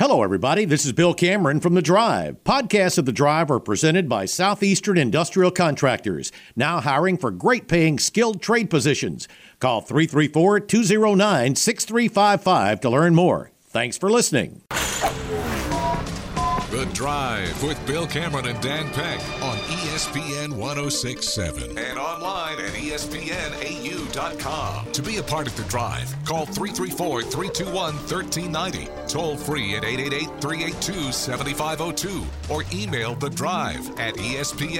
Hello, everybody. This is Bill Cameron from The Drive. Podcasts of The Drive are presented by Southeastern Industrial Contractors, now hiring for great paying skilled trade positions. Call 334 209 6355 to learn more. Thanks for listening. The Drive with Bill Cameron and Dan Peck on ESPN 1067 and online at ESPNAU.com. To be a part of The Drive, call 334 321 1390, toll free at 888 382 7502, or email The Drive at ESPNAU.com.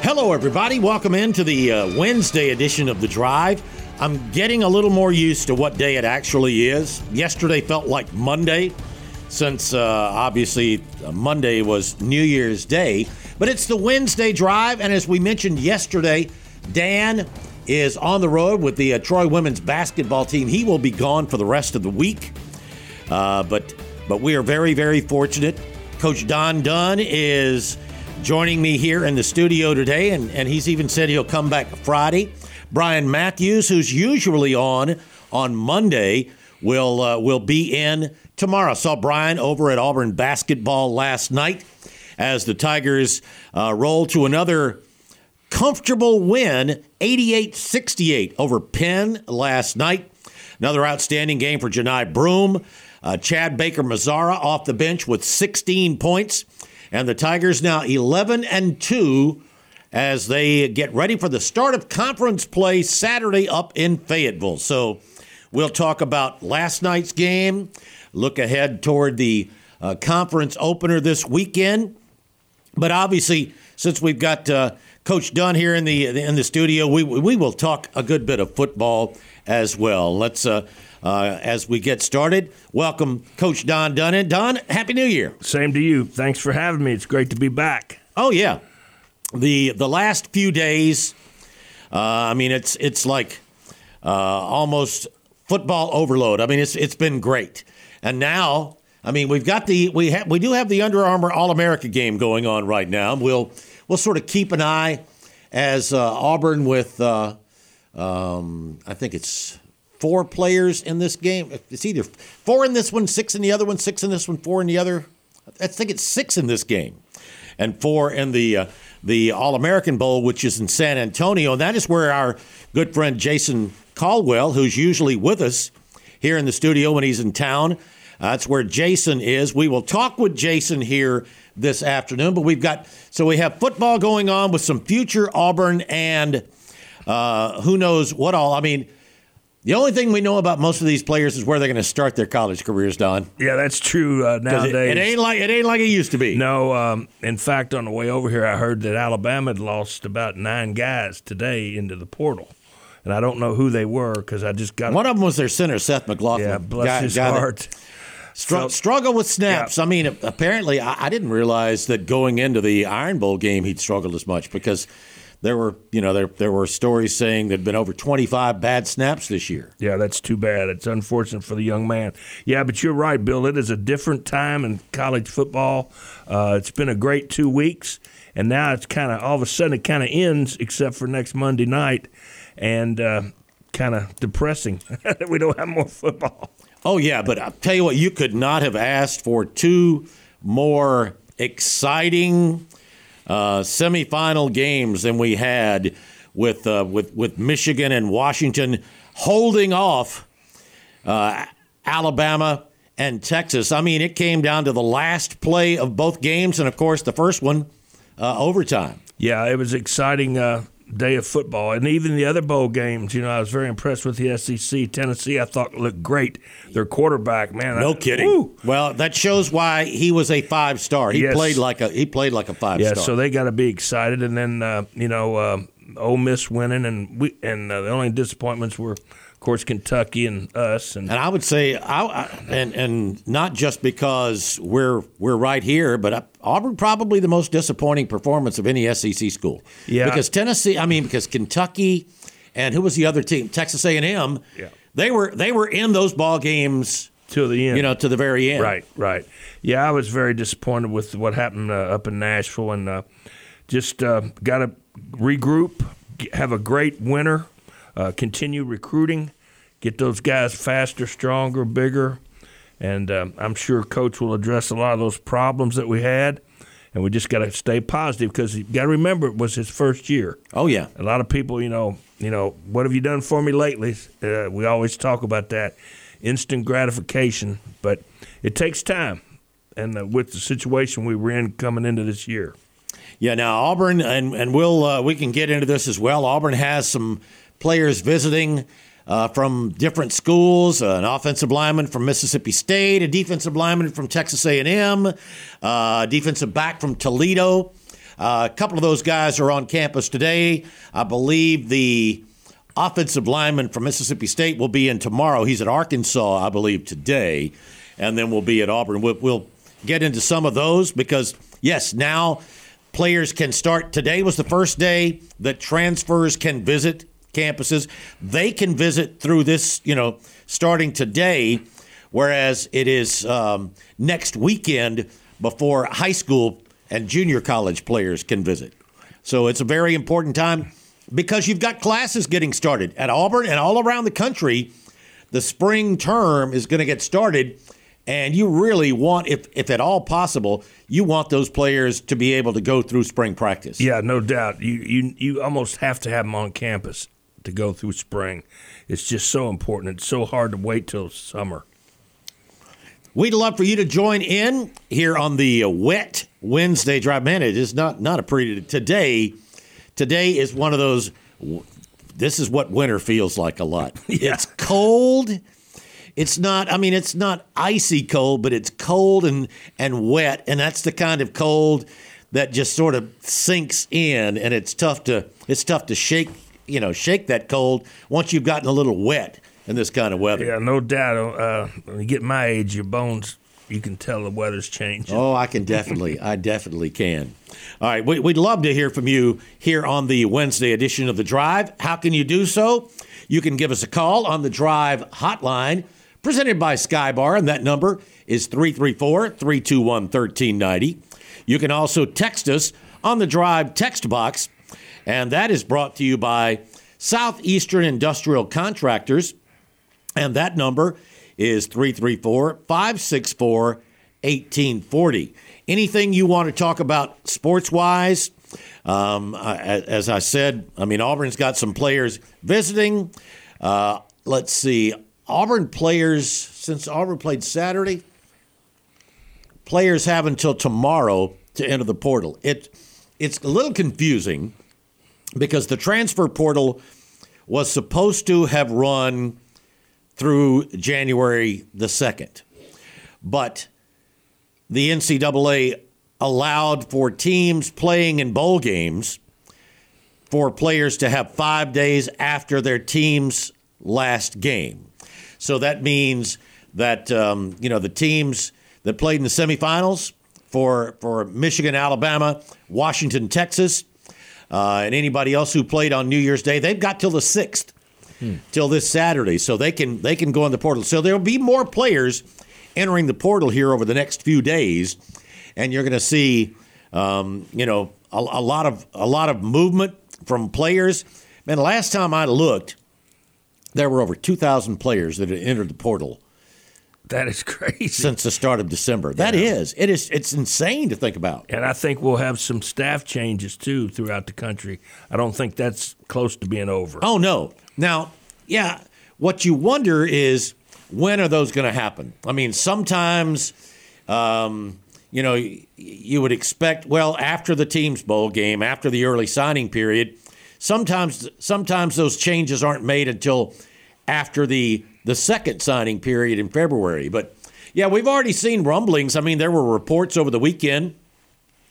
Hello, everybody. Welcome into the uh, Wednesday edition of The Drive. I'm getting a little more used to what day it actually is. Yesterday felt like Monday, since uh, obviously Monday was New Year's Day. But it's the Wednesday Drive, and as we mentioned yesterday, Dan is on the road with the uh, Troy women's basketball team. He will be gone for the rest of the week. Uh, but but we are very very fortunate. Coach Don Dunn is joining me here in the studio today, and, and he's even said he'll come back Friday. Brian Matthews, who's usually on on Monday, will uh, will be in tomorrow. Saw Brian over at Auburn basketball last night as the Tigers uh, roll to another comfortable win 88-68 over Penn last night. Another outstanding game for Johni Broome. Uh, Chad Baker Mazara off the bench with 16 points. And the Tigers now 11 and 2 as they get ready for the start of conference play Saturday up in Fayetteville. So we'll talk about last night's game, look ahead toward the uh, conference opener this weekend. But obviously, since we've got uh, Coach Dunn here in the in the studio, we we will talk a good bit of football as well. Let's uh, uh, as we get started, welcome Coach Don Dunn. And Don, Happy New Year! Same to you. Thanks for having me. It's great to be back. Oh yeah, the the last few days, uh, I mean it's it's like uh, almost football overload. I mean it's it's been great, and now I mean we've got the we ha- we do have the Under Armour All America game going on right now. We'll we'll sort of keep an eye as uh, Auburn with uh, um, I think it's four players in this game. It's either four in this one, six in the other one, six in this one, four in the other. I think it's six in this game, and four in the uh, the All American Bowl, which is in San Antonio. And that is where our good friend Jason Caldwell, who's usually with us here in the studio when he's in town, uh, that's where Jason is. We will talk with Jason here this afternoon, but we've got so we have football going on with some future Auburn and uh, who knows what all. I mean. The only thing we know about most of these players is where they're going to start their college careers, Don. Yeah, that's true uh, nowadays. It, it ain't like it ain't like it used to be. no, um, in fact, on the way over here, I heard that Alabama had lost about nine guys today into the portal, and I don't know who they were because I just got One of them was their center, Seth McLaughlin. yeah, bless Guy- his that heart. str- Felt- struggle with snaps. I mean, apparently, I, I didn't realize that going into the Iron Bowl game, he'd struggled as much because there were, you know, there there were stories saying there'd been over 25 bad snaps this year. Yeah, that's too bad. It's unfortunate for the young man. Yeah, but you're right, Bill. It is a different time in college football. Uh, it's been a great two weeks, and now it's kind of all of a sudden it kind of ends, except for next Monday night, and uh, kind of depressing that we don't have more football. Oh yeah, but I'll tell you what, you could not have asked for two more exciting uh, semifinal games than we had with uh, with with Michigan and Washington holding off uh, Alabama and Texas. I mean, it came down to the last play of both games, and of course, the first one uh, overtime. Yeah, it was exciting uh, day of football, and even the other bowl games. You know, I was very impressed with the SEC. Tennessee, I thought looked great. Their quarterback, man, No I- kidding. woo! Well, that shows why he was a five star. He Yes. played like a he played like a five Yeah, star. so they got to be excited, and then uh, you know, uh, Ole Miss winning, and we and uh, the only disappointments were, of course, Kentucky and us, and And I would say, I, I, and and not just because we're we're right here, but uh, Auburn probably the most disappointing performance of any SEC school. Yeah. Because Tennessee, I mean, because Kentucky, and who was the other team? Texas A and M. Yeah. They were they were in those ball games, till the end, you know, to the very end. Right, right. Yeah, I was very disappointed with what happened uh, up in Nashville, and uh, just uh, got to regroup, have a great winter, uh, continue recruiting, get those guys faster, stronger, bigger, and um, I'm sure Coach will address a lot of those problems that we had. And we just got to stay positive because you got to remember it was his first year. Oh yeah, a lot of people, you know, you know, what have you done for me lately? Uh, we always talk about that instant gratification, but it takes time. And uh, with the situation we were in coming into this year. Yeah, now Auburn, and and we'll uh, we can get into this as well. Auburn has some players visiting uh, from different schools. Uh, an offensive lineman from Mississippi State, a defensive lineman from Texas A&M, uh, defensive back from Toledo. Uh, a couple of those guys are on campus today. I believe the offensive lineman from Mississippi State will be in tomorrow. He's at Arkansas, I believe, today, and then we'll be at Auburn. We'll, we'll get into some of those because, yes, now players can start. Today was the first day that transfers can visit campuses. They can visit through this, you know, starting today, whereas it is um, next weekend before high school and junior college players can visit. So it's a very important time because you've got classes getting started at Auburn and all around the country. The spring term is going to get started, and you really want, if, if at all possible, you want those players to be able to go through spring practice. Yeah, no doubt. You you you almost have to have them on campus to go through spring. It's just so important. It's so hard to wait till summer. We'd love for you to join in here on the wet Wednesday drive. Man, it is not not a pretty today. Today is one of those. This is what winter feels like a lot. yeah. It's cold. It's not. I mean, it's not icy cold, but it's cold and and wet, and that's the kind of cold that just sort of sinks in, and it's tough to it's tough to shake you know shake that cold once you've gotten a little wet in this kind of weather. Yeah, no doubt. Uh, when you get my age, your bones you can tell the weather's changing. Oh, I can definitely, I definitely can. All right, we, would love to hear from you here on the Wednesday edition of the Drive. How can you do so? You can give us a call on the Drive hotline presented by Skybar, and that number is 334 321 1390. You can also text us on the Drive text box and that is brought to you by Southeastern Industrial Contractors. And that number is 334 564 1840. Anything you want to talk about sports wise? Um, as I said, I mean, Auburn's got some players visiting. Uh, let's see. Auburn players, since Auburn played Saturday, players have until tomorrow to enter the portal. It, it's a little confusing because the transfer portal was supposed to have run through January the 2nd. But the NCAA allowed for teams playing in bowl games for players to have five days after their team's last game. So that means that um, you know the teams that played in the semifinals for for Michigan, Alabama, Washington, Texas, uh, and anybody else who played on New Year's Day, they've got till the sixth, hmm. till this Saturday, so they can they can go in the portal. So there'll be more players entering the portal here over the next few days, and you're going to see, um, you know, a, a lot of a lot of movement from players. Man, last time I looked, there were over 2,000 players that had entered the portal that is crazy. Since the start of December. That yeah. is. It is it's insane to think about. And I think we'll have some staff changes too throughout the country. I don't think that's close to being over. Oh no. Now, yeah, what you wonder is when are those going to happen? I mean, sometimes um, you know, you would expect well after the team's bowl game, after the early signing period, sometimes sometimes those changes aren't made until after the the second signing period in February. But yeah, we've already seen rumblings. I mean, there were reports over the weekend.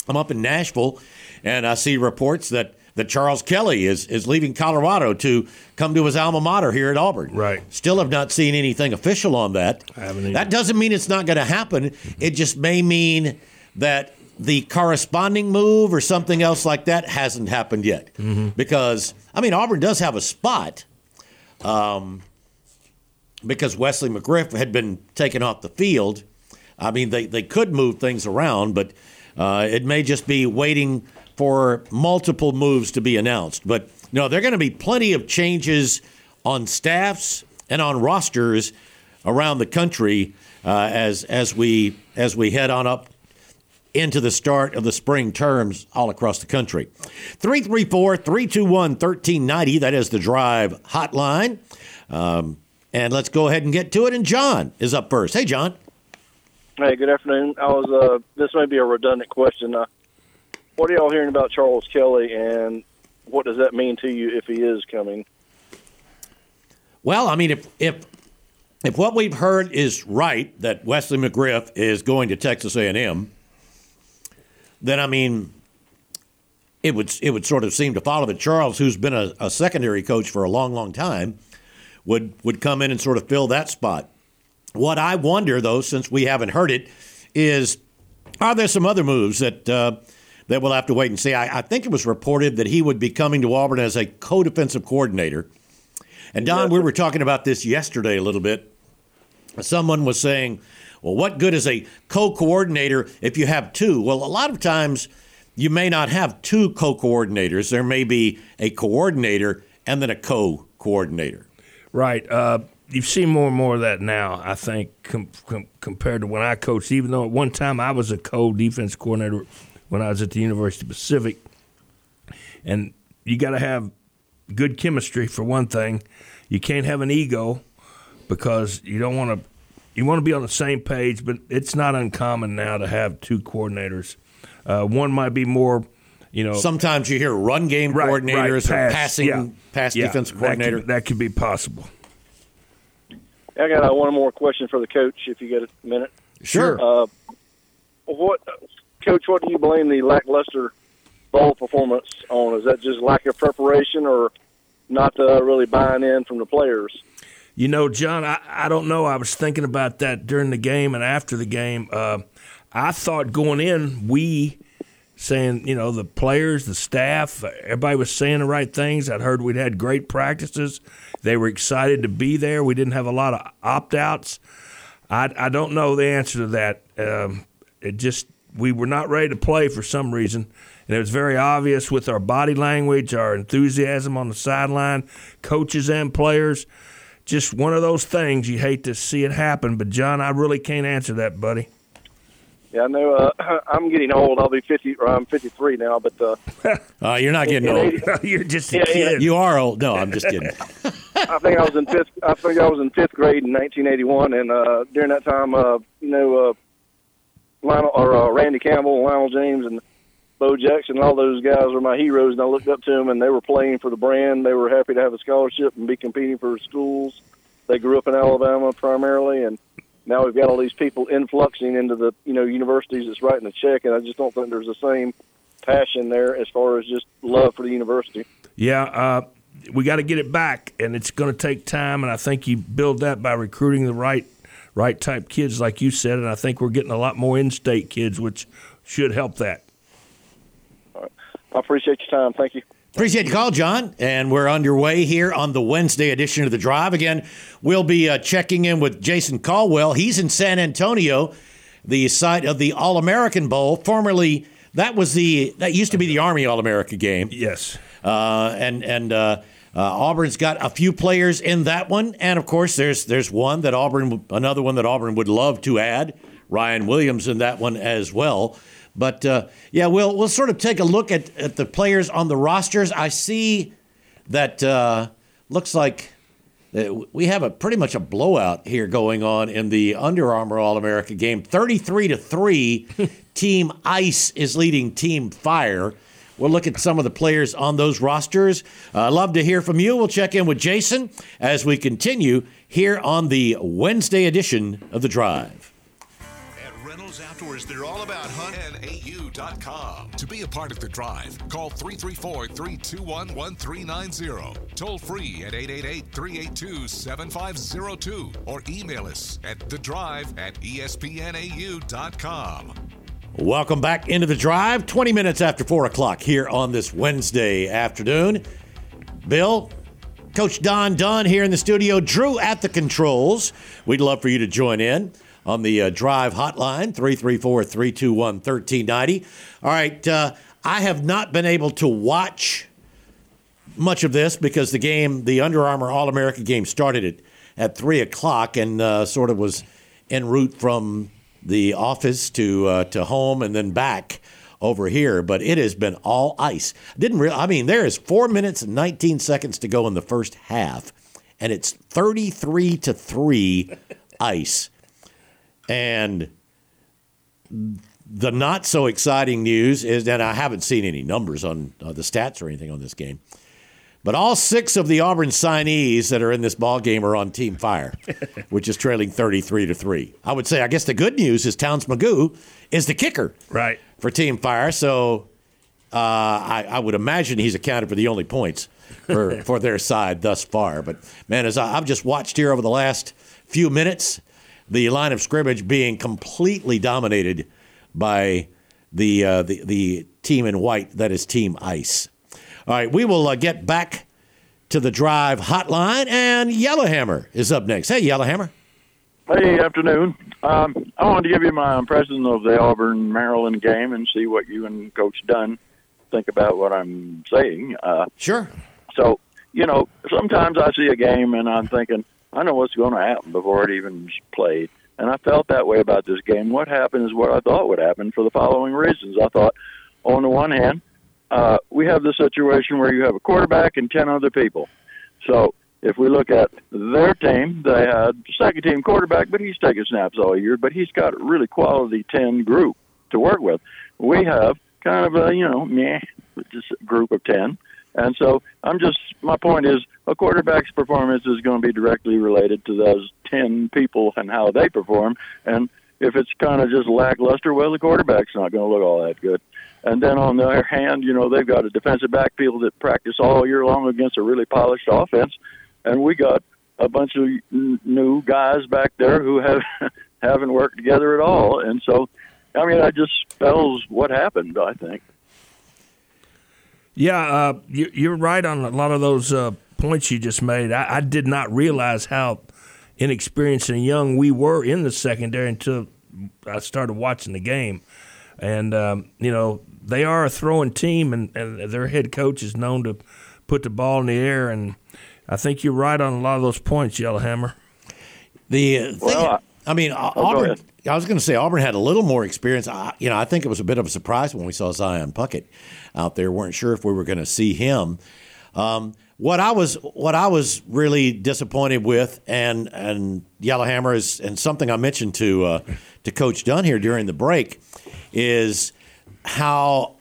I'm up in Nashville, and I see reports that that Charles Kelly is is leaving Colorado to come to his alma mater here at Auburn. Right. Still have not seen anything official on that. I haven't. That doesn't mean it's not going to happen. It just may mean that the corresponding move or something else like that hasn't happened yet. Mm-hmm. Because I mean, Auburn does have a spot. Um, because Wesley McGriff had been taken off the field. I mean, they, they could move things around, but uh, it may just be waiting for multiple moves to be announced. But no, there are going to be plenty of changes on staffs and on rosters around the country. uh, as as we as we head on up into the start of the spring terms all across the country. 334 321 1390. That is the drive hotline. Um, and let's go ahead and get to it. And John is up first. Hey, John. Hey, good afternoon. I was. Uh, this may be a redundant question. Uh, what are y'all hearing about Charles Kelly, and what does that mean to you if he is coming? Well, I mean, if if if what we've heard is right, that Wesley McGriff is going to Texas A&M, then I mean, it would it would sort of seem to follow that Charles, who's been a, a secondary coach for a long, long time, would would come in and sort of fill that spot. What I wonder, though, since we haven't heard it, is are there some other moves that uh, that we'll have to wait and see? I, I, think it was reported that he would be coming to Auburn as a co-defensive coordinator. And Don, we were talking about this yesterday a little bit. Someone was saying, "Well, what good is a co-coordinator if you have two? Well, a lot of times you may not have two co-coordinators. There may be a coordinator and then a co-coordinator. Right. Uh, you've seen more and more of that now. I think com- com- compared to when I coached. Even though at one time I was a co-defense coordinator when I was at the University of Pacific, and you got to have good chemistry for one thing. You can't have an ego because you don't want to. You want to be on the same page, but it's not uncommon now to have two coordinators. Uh, one might be more you know, sometimes you hear run game right, coordinators right, pass, or passing yeah, pass yeah, defensive coordinator. That could, that could, be possible. I got uh, one more question for the coach, if you get a minute. Sure. Uh, what, coach? What do you blame the lackluster bowl performance on? Is that just lack of preparation, or not uh, really buying in from the players? You know, John, I, I don't know. I was thinking about that during the game and after the game. Uh, I thought going in, we saying, you know, the players, the staff, everybody was saying the right things. I'd heard we'd had great practices. They were excited to be there. We didn't have a lot of opt outs. I, I don't know the answer to that. Um, it just, we were not ready to play for some reason. And it was very obvious with our body language, our enthusiasm on the sideline, coaches and players. Just one of those things you hate to see it happen. But, John, I really can't answer that, buddy. Yeah, I know. Uh, I'm getting old. I'll be fifty. Or I'm 53 now. But uh, uh, you're not getting old. 80, you're just a yeah, kid. Yeah. You are old. No, I'm just kidding. I think I was in fifth. I think I was in fifth grade in 1981, and uh, during that time, uh, you know, uh, Lionel or uh, Randy Campbell, and Lionel James, and Bo Jackson, all those guys were my heroes, and I looked up to them, and they were playing for the brand. They were happy to have a scholarship and be competing for schools. They grew up in Alabama primarily, and now we've got all these people influxing into the you know universities that's writing the check, and I just don't think there's the same passion there as far as just love for the university. Yeah, uh, we got to get it back, and it's going to take time. And I think you build that by recruiting the right right type kids, like you said. And I think we're getting a lot more in-state kids, which should help that. All right. I appreciate your time. Thank you. Appreciate your call, John. And we're underway here on the Wednesday edition of The Drive. Again, we'll be uh, checking in with Jason Caldwell. He's in San Antonio, the site of the All American Bowl. Formerly, that was the that used to be the Army All America game. Yes. Uh, and and uh, uh, Auburn's got a few players in that one, and of course, there's there's one that Auburn, another one that Auburn would love to add, Ryan Williams in that one as well. But uh, yeah, we'll we'll sort of take a look at, at the players on the rosters. I see that uh, looks like we have a pretty much a blowout here going on in the Under Armour All America game. Thirty-three to three, Team Ice is leading Team Fire. We'll look at some of the players on those rosters. Uh, I'd love to hear from you. We'll check in with Jason as we continue here on the Wednesday edition of The Drive. Outdoors, they're all about huntau.com. To be a part of the drive, call 334 321 1390. Toll free at 888 382 7502 or email us at the drive at espnau.com. Welcome back into the drive, 20 minutes after 4 o'clock here on this Wednesday afternoon. Bill, Coach Don Dunn here in the studio, Drew at the controls. We'd love for you to join in on the uh, drive hotline, 334 321 1390. All right, uh, I have not been able to watch much of this because the game, the Under Armour All America game, started at, at 3 o'clock and uh, sort of was en route from the office to uh, to home and then back over here, but it has been all ice. Didn't real I mean there is 4 minutes and 19 seconds to go in the first half and it's 33 to 3 ice. And the not so exciting news is that I haven't seen any numbers on uh, the stats or anything on this game. But all six of the Auburn signees that are in this ball game are on Team Fire, which is trailing 33 to 3. I would say I guess the good news is Towns McGough is the kicker. Right. For Team Fire, so uh, I, I, would imagine he's accounted for the only points for, for their side thus far. But man, as I, I've just watched here over the last few minutes, the line of scrimmage being completely dominated by the uh, the, the team in white that is Team Ice. All right, we will uh, get back to the drive hotline, and Yellowhammer is up next. Hey, Yellowhammer. Hey, afternoon. Um, I wanted to give you my impression of the Auburn Maryland game and see what you and Coach Dunn think about what I'm saying. Uh, sure. So, you know, sometimes I see a game and I'm thinking, I know what's going to happen before it even played. And I felt that way about this game. What happened is what I thought would happen for the following reasons. I thought, on the one hand, uh, we have the situation where you have a quarterback and 10 other people. So if we look at their team, they had second team quarterback, but he's taking snaps all year, but he's got a really quality 10 group to work with. We have kind of a, you know, meh, just a group of 10. And so I'm just, my point is a quarterback's performance is going to be directly related to those 10 people and how they perform. And if it's kind of just lackluster, well, the quarterback's not going to look all that good. And then on the other hand, you know, they've got a defensive backfield that practice all year long against a really polished offense. And we got a bunch of new guys back there who have haven't worked together at all. And so, I mean, that just spells what happened, I think. Yeah, uh, you, are right on a lot of those uh, points you just made. I, I, did not realize how inexperienced and young we were in the secondary until I started watching the game. And, um, you know, they are a throwing team, and, and their head coach is known to put the ball in the air. And I think you're right on a lot of those points, Yellowhammer. The uh, thing, well, I mean, oh, Auburn. I was going to say Auburn had a little more experience. I, you know, I think it was a bit of a surprise when we saw Zion Puckett out there. weren't sure if we were going to see him. Um, what I was what I was really disappointed with, and and Yellowhammer is and something I mentioned to uh, to Coach Dunn here during the break is how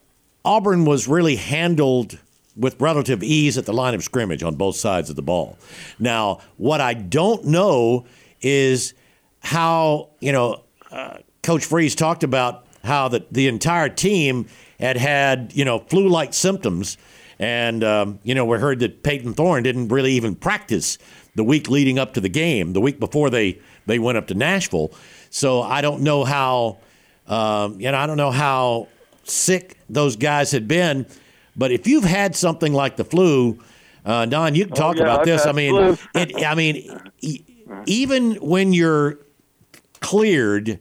Auburn was really handled with relative ease at the line of scrimmage on both sides of the ball. Now, what I don't know is how you know uh, Coach Freeze talked about how the the entire team had had you know flu-like symptoms, and um, you know we heard that Payton Thorne didn't really even practice the week leading up to the game, the week before they they went up to Nashville. So I don't know how um, you know I don't know how sick those guys had been, but if you've had something like the flu. Uh, Don, you can oh, talk oh, yeah, about I've this. I mean, it, I mean, even when you're cleared,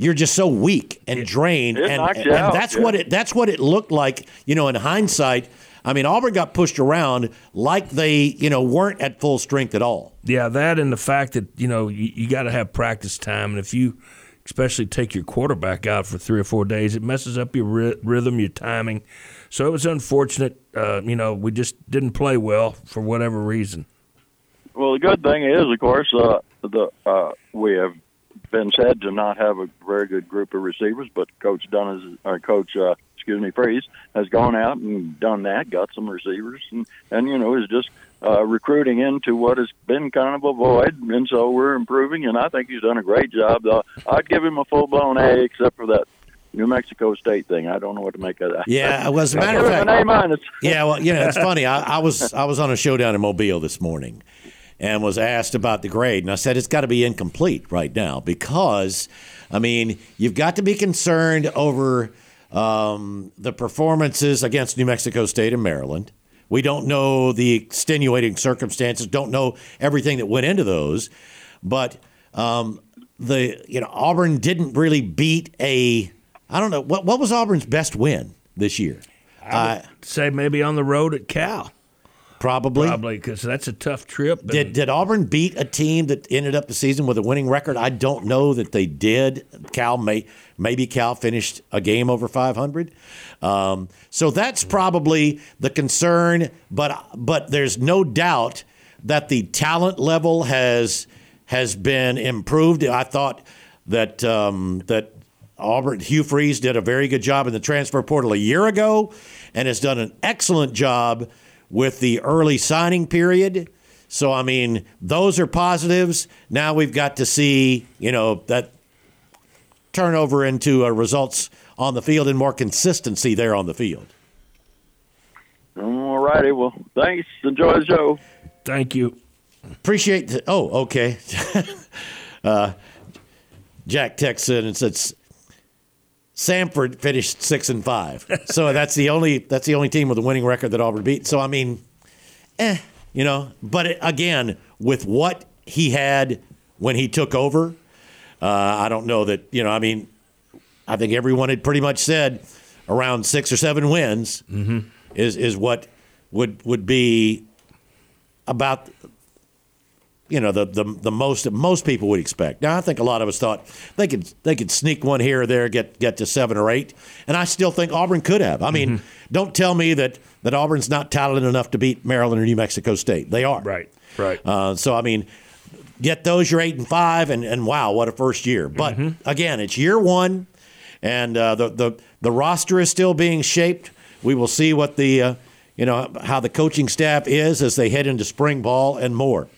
you're just so weak and drained, and, and, and that's yeah. what it that's what it looked like. You know, in hindsight, I mean, Auburn got pushed around like they you know weren't at full strength at all. Yeah, that and the fact that you know you, you got to have practice time, and if you especially take your quarterback out for three or four days, it messes up your ry- rhythm, your timing. So it was unfortunate. Uh, you know, we just didn't play well for whatever reason. Well, the good thing is, of course, uh, the uh, we have been said to not have a very good group of receivers, but Coach Dunn is, or Coach, uh, excuse me, Freeze has gone out and done that, got some receivers, and and you know is just uh, recruiting into what has been kind of a void, and so we're improving, and I think he's done a great job. Uh, I'd give him a full blown A, except for that New Mexico State thing. I don't know what to make of that. Yeah, well, as a matter of fact, an A minus. Yeah, well, you know, it's funny. I, I was I was on a show down in Mobile this morning, and was asked about the grade. And I said, it's got to be incomplete right now because, I mean, you've got to be concerned over um, the performances against New Mexico State and Maryland. We don't know the extenuating circumstances, don't know everything that went into those. But um, the you know Auburn didn't really beat a I don't know what what was Auburn's best win this year. I would uh, say maybe on the road at Cal. Probably. Probably because that's a tough trip. Did did Auburn beat a team that ended up the season with a winning record? I don't know that they did. Cal may maybe Cal finished a game over 500. Um, so that's probably the concern. But but there's no doubt that the talent level has has been improved. I thought that um, that Auburn Hugh Freeze did a very good job in the transfer portal a year ago, and has done an excellent job with the early signing period. So I mean, those are positives. Now we've got to see, you know, that turnover into uh, results on the field and more consistency there on the field. All righty. Well, thanks. Enjoy the show. Thank you. Appreciate. The, oh, okay. uh, Jack texted and said Samford finished six and five, so that's the only that's the only team with a winning record that Auburn beat. So I mean, eh, you know. But it, again, with what he had when he took over, uh, I don't know that you know. I mean, I think everyone had pretty much said around six or seven wins mm-hmm. is is what would would be about you know the, the the most that most people would expect. Now I think a lot of us thought they could they could sneak one here or there, get get to seven or eight, and I still think Auburn could have. I mean, mm-hmm. don't tell me that that Auburn's not talented enough to beat Maryland or New Mexico State. They are. Right. Right. Uh, so I mean, get those you're eight and five, and and wow, what a first year. But mm-hmm. again, it's year one, and uh, the the the roster is still being shaped. We will see what the uh, you know how the coaching staff is as they head into spring ball and more.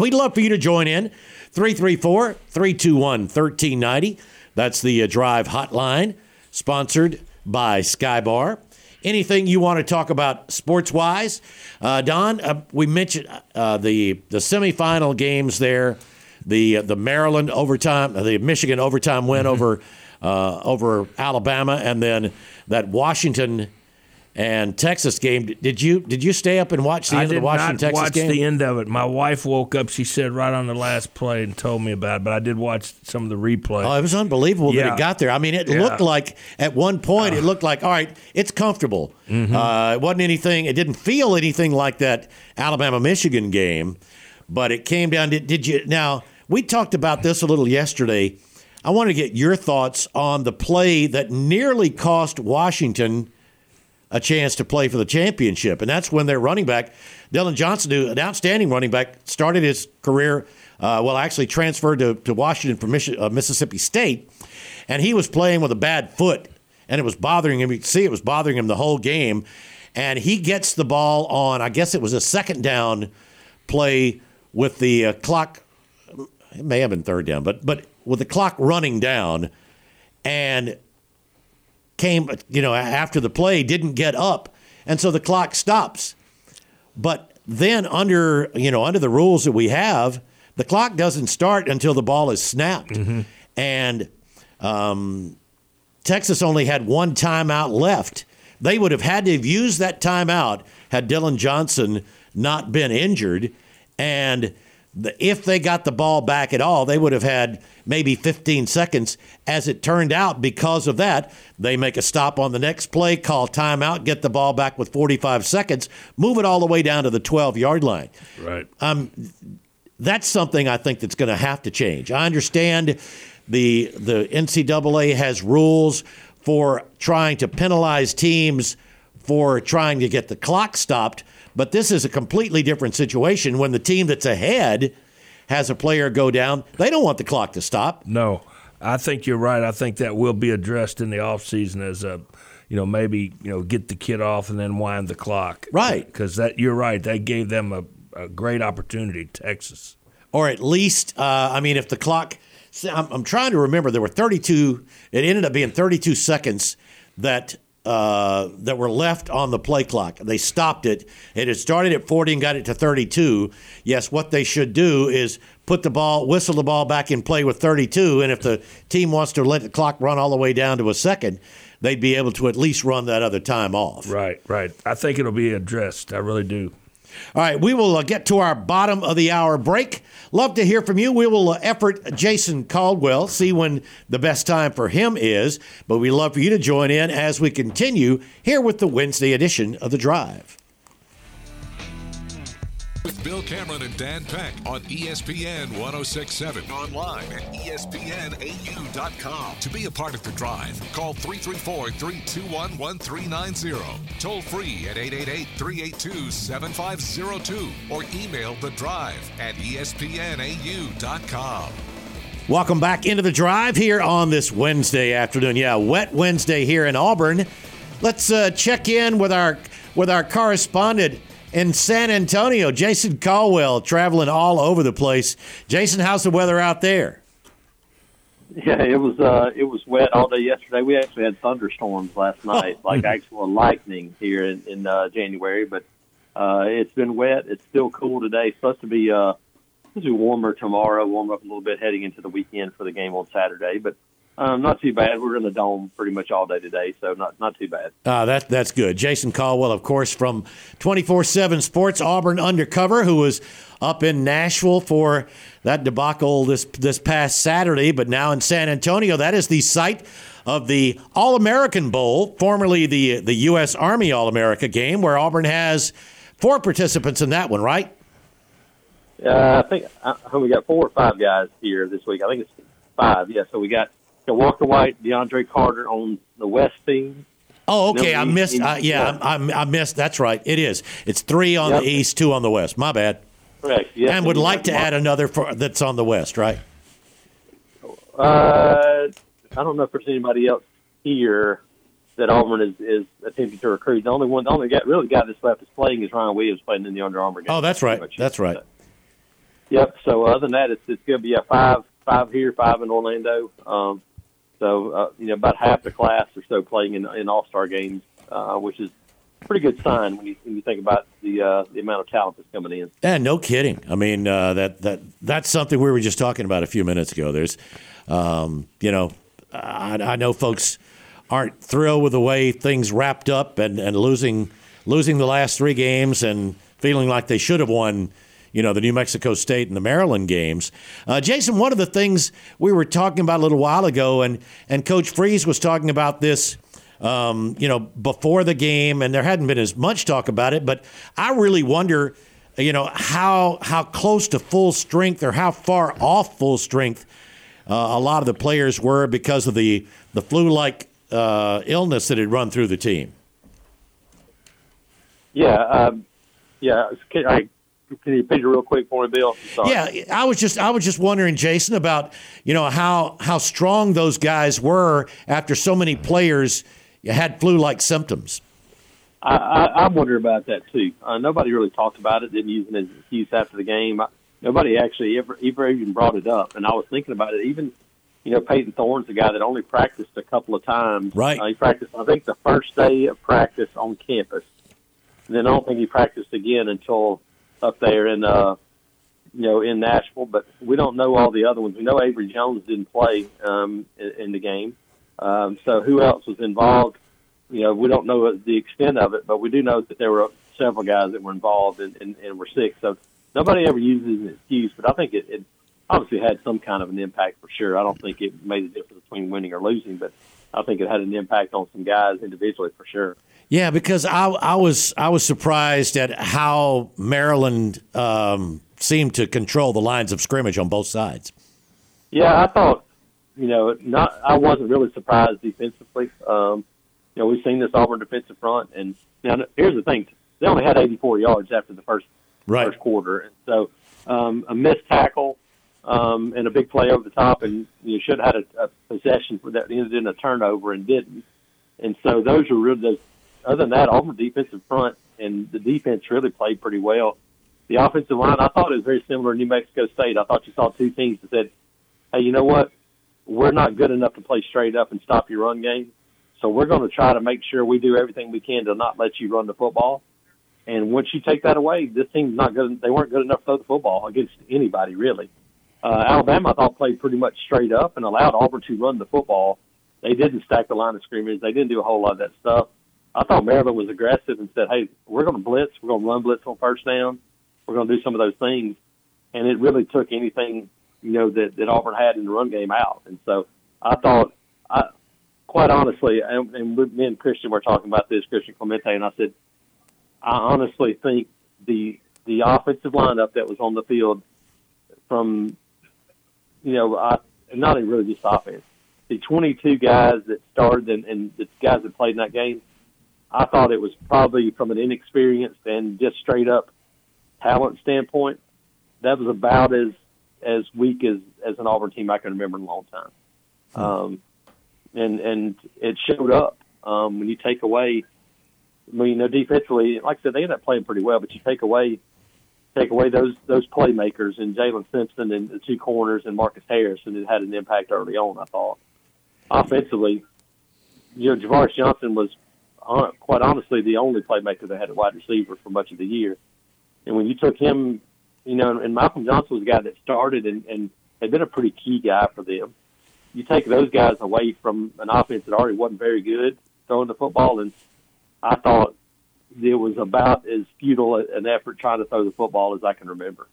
We'd love for you to join in. 334 321 1390. That's the uh, Drive Hotline, sponsored by Skybar. Anything you want to talk about sports wise? Uh, Don, uh, we mentioned uh, the, the semifinal games there, the, uh, the Maryland overtime, the Michigan overtime win mm-hmm. over, uh, over Alabama, and then that Washington and Texas game. Did you did you stay up and watch the I end of the Washington Texas watch game? the end of it. My wife woke up. She said right on the last play and told me about it. But I did watch some of the replay. Oh, it was unbelievable yeah. that it got there. I mean, it yeah. looked like at one point uh, it looked like all right, it's comfortable. Mm-hmm. Uh, it wasn't anything. It didn't feel anything like that Alabama Michigan game, but it came down. Did, did you now? We talked about this a little yesterday. I want to get your thoughts on the play that nearly cost Washington a chance to play for the championship. And that's when their running back, Dillon Johnson, an outstanding running back, started his career, uh, well, actually transferred to, to Washington from Mich- uh, Mississippi State. And he was playing with a bad foot, and it was bothering him. You could see it was bothering him the whole game. And he gets the ball on, I guess it was a second down play with the uh, clock. It may have been third down, but but with the clock running down, and came, you know, after the play, didn't get up, and so the clock stops. But then under, you know, under the rules that we have, the clock doesn't start until the ball is snapped, mm-hmm. and um, Texas only had one timeout left. They would have had to have used that timeout had Dillon Johnson not been injured, and if they got the ball back at all, they would have had maybe 15 seconds. As it turned out, because of that, they make a stop on the next play, call timeout, get the ball back with 45 seconds, move it all the way down to the 12 yard line. Right. Um, that's something I think that's going to have to change. I understand the the NCAA has rules for trying to penalize teams for trying to get the clock stopped, but this is a completely different situation when the team that's ahead has a player go down. They don't want the clock to stop. No. I think you're right. I think that will be addressed in the offseason as a you know, maybe, you know, get the kid off and then wind the clock. Right. Because that you're right. That gave them a, a great opportunity, Texas. Or at least, uh, I mean, if the clock, I'm, I'm, trying to remember, there were 32, it ended up being 32 seconds that uh, that were left on the play clock. They stopped it. It had started at 40 and got it to 32. Yes, what they should do is put the ball, whistle the ball back in play with 32. And if the team wants to let the clock run all the way down to a second, they'd be able to at least run that other time off. Right, right. I think it'll be addressed. I really do. All right, we will uh, get to our bottom of the hour break. Love to hear from you. We will uh, effort Jason Caldwell, see when the best time for him is. But we love for you to join in as we continue here with the Wednesday edition of The Drive. With Bill Cameron and Dan Peck on ESPN 1067. Online at ESPNAU.com. To be a part of the drive, call 334 321 1390. Toll free at 888 382 7502 or email the drive at ESPNAU.com. Welcome back into the drive here on this Wednesday afternoon. Yeah, wet Wednesday here in Auburn. Let's uh, check in with our with our correspondent in San Antonio, Jason Caldwell, traveling all over the place. Jason, how's the weather out there? Yeah, it was uh, it was wet all day yesterday. We actually had thunderstorms last night, Oh. like actual lightning here in, in uh, January. But uh, it's been wet. It's still cool today. It's supposed to be uh, supposed to be warmer tomorrow. Warm up a little bit heading into the weekend for the game on Saturday. But um, not too bad. We're in the dome pretty much all day today, so not not too bad. Uh, that that's good. Jason Caldwell, of course, from 24/7 Sports Auburn Undercover, who was up in Nashville for that debacle this this past Saturday, but now in San Antonio. That is the site of the All American Bowl, formerly the the U.S. Army All America game, where Auburn has four participants in that one, right? Uh, I think I, we got four or five guys here this week. I think it's five. Yeah, so we got Walker White, DeAndre Carter on the West team. Oh, okay. No, I missed. Uh, yeah, I, I, I missed. That's right. It is. It's three on Yep. the east, two on the west. My bad. Correct. Yes, and would we like to add another for that's on the west, right? Uh, I don't know if there's anybody else here that Auburn is, is attempting to recruit. The only one, the only guy, really guy that's left is playing is Ryan Williams playing in the Under Armour game. Oh, that's right. That's right. Yep. So other than that, it's it's going to be a five five here, five in Orlando. Um, so uh, you know about half the class or so playing in in All Star games, uh, which is a pretty good sign when you when you think about the uh, the amount of talent that's coming in. Yeah, no kidding. I mean, uh, that that that's something we were just talking about a few minutes ago. There's, um, you know, I, I know folks aren't thrilled with the way things wrapped up and, and losing losing the last three games and feeling like they should have won. You know, the New Mexico State and the Maryland games. Uh, Jason, one of the things we were talking about a little while ago, and, and Coach Freeze was talking about this um, you know, before the game, and there hadn't been as much talk about it. But I really wonder, you know, how how close to full strength or how far off full strength uh, a lot of the players were because of the the flu-like uh, illness that had run through the team. Yeah. Um, yeah. I, can you it real quick for me, Bill? Yeah, I was just I was just wondering, Jason, about you know how how strong those guys were after so many players had flu-like symptoms. I, I, I wonder about that too. Uh, nobody really talked about it. Didn't use it as an excuse after the game. I, nobody actually ever, ever even brought it up. And I was thinking about it. Even you know, Payton Thorne's a guy that only practiced a couple of times. Right. Uh, he practiced, I think, the first day of practice on campus. And then I don't think he practiced again until up there in, uh, you know, in Nashville. But we don't know all the other ones. We know Avery Jones didn't play um, in, in the game. Um, so who else was involved? You know, we don't know the extent of it, but we do know that there were several guys that were involved and, and, and were sick. So nobody ever uses an excuse, but I think it, it obviously had some kind of an impact for sure. I don't think it made a difference between winning or losing, but I think it had an impact on some guys individually for sure. Yeah, because I, I was I was surprised at how Maryland um, seemed to control the lines of scrimmage on both sides. Yeah, I thought, you know, not I wasn't really surprised defensively. Um, you know, we've seen this Auburn defensive front, and now here's the thing: they only had 84 yards after the first Right. first quarter, and so um, a missed tackle um, and a big play over the top, and you should have had a, a possession that ended in a turnover and didn't. And so those are really those. Other than that, Auburn defensive front and the defense really played pretty well. The offensive line, I thought it was very similar to New Mexico State. I thought you saw two teams that said, "Hey, you know what? We're not good enough to play straight up and stop your run game, so we're going to try to make sure we do everything we can to not let you run the football." And once you take that away, this team's not good. They weren't good enough to throw the football against anybody really. Uh, Alabama, I thought, played pretty much straight up and allowed Auburn to run the football. They didn't stack the line of scrimmage. They didn't do a whole lot of that stuff. I thought Maryland was aggressive and said, "Hey, we're going to blitz. We're going to run blitz on first down. We're going to do some of those things." And it really took anything you know that, that Auburn had in the run game out. And so I thought, I quite honestly, and, and me and Christian were talking about this, Christian Clemente, and I said, I honestly think the the offensive lineup that was on the field from, you know, I, not even really just offense. The 22 guys that started and, and the guys that played in that game, I thought it was probably from an inexperienced and just straight up talent standpoint, that was about as as weak as as an Auburn team I can remember in a long time. Um, and and it showed up um, when you take away. I mean, you know, defensively, like I said, they ended up playing pretty well, but you take away take away those those playmakers and Jaylin Simpson and the two corners and Marcus Harris, and it had an impact early on. I thought offensively, you know, Ja'Varrius Johnson was uh, quite honestly the only playmaker that had a wide receiver for much of the year, and when you took him, you know, and Malcolm Johnson was the guy that started and, and had been a pretty key guy for them. You take those guys away from an offense that already wasn't very good throwing the football, and I thought it was about as futile an effort trying to throw the football as I can remember.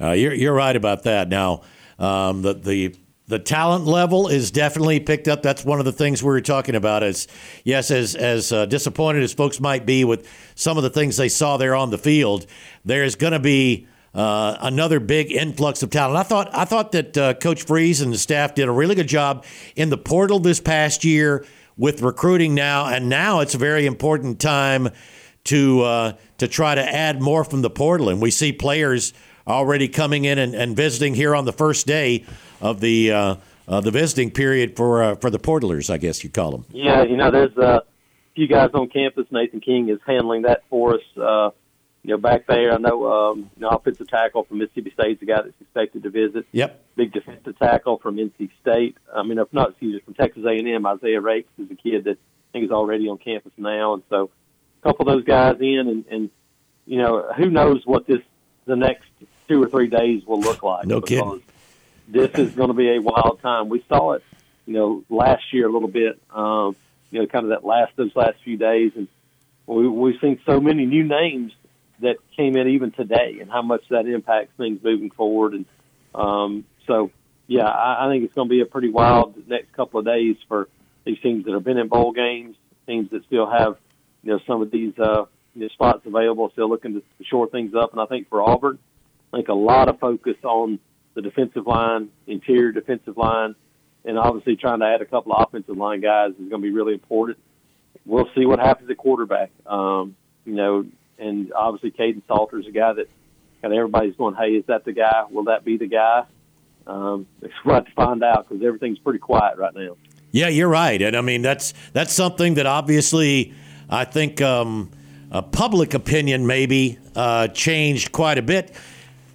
Uh, you're you're right about that. Now, um, the the the talent level is definitely picked up. That's one of the things we were talking about. Is yes, as as uh, disappointed as folks might be with some of the things they saw there on the field, there is going to be. Uh, another big influx of talent. I thought I thought that uh, Coach Freeze and the staff did a really good job in the portal this past year with recruiting now, and now it's a very important time to uh, to try to add more from the portal. And we see players already coming in and, and visiting here on the first day of the uh, uh, the visiting period for uh, for the portalers, I guess you call them. Yeah, you know, there's a few guys on campus. Nathan King is handling that for us. Uh, you know, back there, I know, um, you know, offensive tackle from Mississippi State is the guy that's expected to visit. Yep. Big defensive tackle from NC State. I mean, if not, excuse me, from Texas A&M, Isaiah Raikes is a kid that I think is already on campus now, and so couple of those guys in, and, and you know, who knows what this the next two or three days will look like. No kidding. This is going to be a wild time. We saw it, you know, last year a little bit. Um, you know, kind of that last those last few days, and we, we've seen so many new names that came in even today, and how much that impacts things moving forward. And um, so, yeah, I, I think it's going to be a pretty wild next couple of days for these teams that have been in bowl games, teams that still have you know some of these uh, you know, spots available, still looking to shore things up. And I think for Auburn, I think a lot of focus on the defensive line, interior defensive line, and obviously trying to add a couple of offensive line guys is going to be really important. We'll see what happens at quarterback. Um, you know, and obviously Kaidon Salter is a guy that kind of everybody's going, hey, is that the guy? Will that be the guy? Um, it's right to find out because everything's pretty quiet right now. Yeah, you're right, and I mean that's that's something that obviously I think um, public opinion maybe uh, changed quite a bit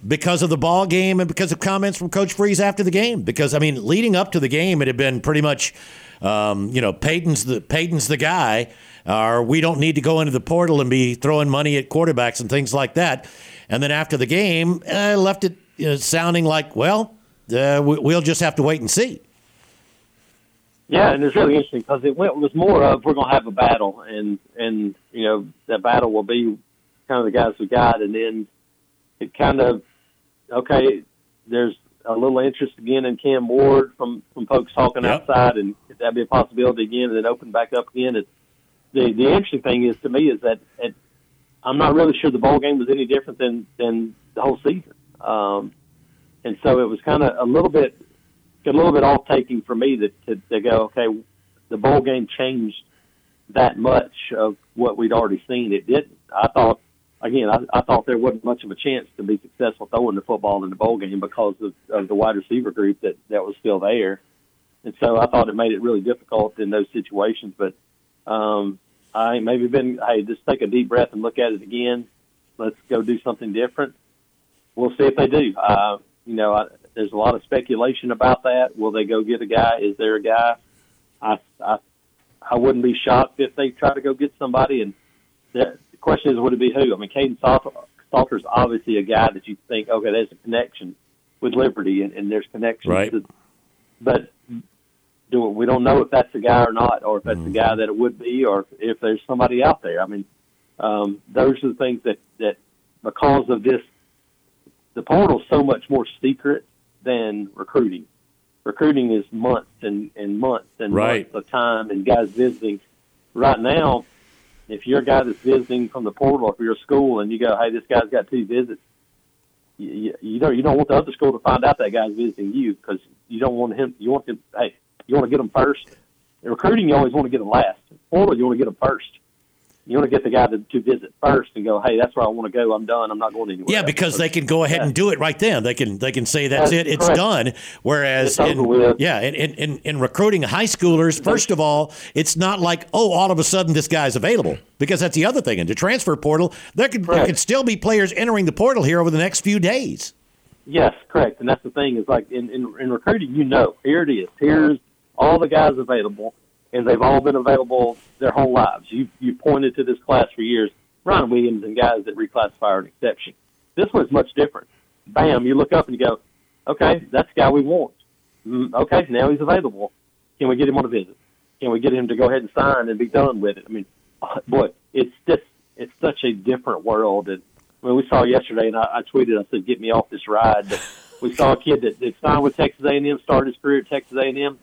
because of the ball game and because of comments from Coach Freeze after the game. Because I mean, leading up to the game, it had been pretty much, um, you know, Payton's the Payton's the guy, or we don't need to go into the portal and be throwing money at quarterbacks and things like that. And then after the game, uh, left it you know, sounding like, well, uh, we'll just have to wait and see. Yeah, and it's really interesting because it, went, it was more of we're going to have a battle, and and you know that battle will be kind of the guys we got, and then it kind of okay. There's a little interest again in Cam Ward from from folks talking yep. outside, and could that be a possibility again, and then open back up again? It, the the interesting thing is to me is that it, I'm not really sure the bowl game was any different than than the whole season, um, and so it was kind of a little bit a little bit off taking for me to, to, to go, okay, the bowl game changed that much of what we'd already seen. It didn't. I thought, again, I, I thought there wasn't much of a chance to be successful throwing the football in the bowl game because of, of the wide receiver group that, that was still there. And so I thought it made it really difficult in those situations. But um, I maybe been, hey, just take a deep breath and look at it again. Let's go do something different. We'll see if they do. Uh, you know, I, there's a lot of speculation about that. Will they go get a guy? Is there a guy? I I I wouldn't be shocked if they try to go get somebody. And the question is, would it be who? I mean, Kaidon Salter, Salter's obviously a guy that you think, okay, there's a connection with Liberty, and, and there's connections. Right. To, but do we don't know if that's the guy or not, or if that's mm. the guy that it would be, or if there's somebody out there. I mean, um, those are the things that that because of this, the portal's so much more secret than recruiting. Recruiting is months and, and months and right. months of time and guys visiting. Right now, if you're a guy that's visiting from the portal, if you're school and you go, hey, this guy's got two visits, you, you don't you don't want the other school to find out that guy's visiting you because you don't want him. You want him. Hey, you want to get him first. In recruiting, you always want to get them last. Portal, you want to get them first you want to get the guy to, to visit first and go, hey, that's where I want to go. I'm done. I'm not going anywhere. Yeah, because they can go ahead yeah. and do it right then. They can they can say that's, that's it. It's correct. done. Whereas it's in, yeah, in, in, in recruiting high schoolers, first of all, it's not like oh, all of a sudden this guy's available because that's the other thing. In the transfer portal, there could there could still be players entering the portal here over the next few days. Yes, correct. And that's the thing is like in, in, in recruiting, you know, here it is. Here's all the guys available and they've all been available their whole lives. You you pointed to this class for years, Ron Williams and guys that reclassify are an exception. This one's much different. Bam, you look up and you go, okay, that's the guy we want. Mm, okay, now he's available. Can we get him on a visit? Can we get him to go ahead and sign and be done with it? I mean, boy, it's just it's such a different world. And I mean, we saw yesterday, and I, I tweeted, I said, "Get me off this ride." But we saw a kid that, that signed with Texas A&M, started his career at Texas A&M,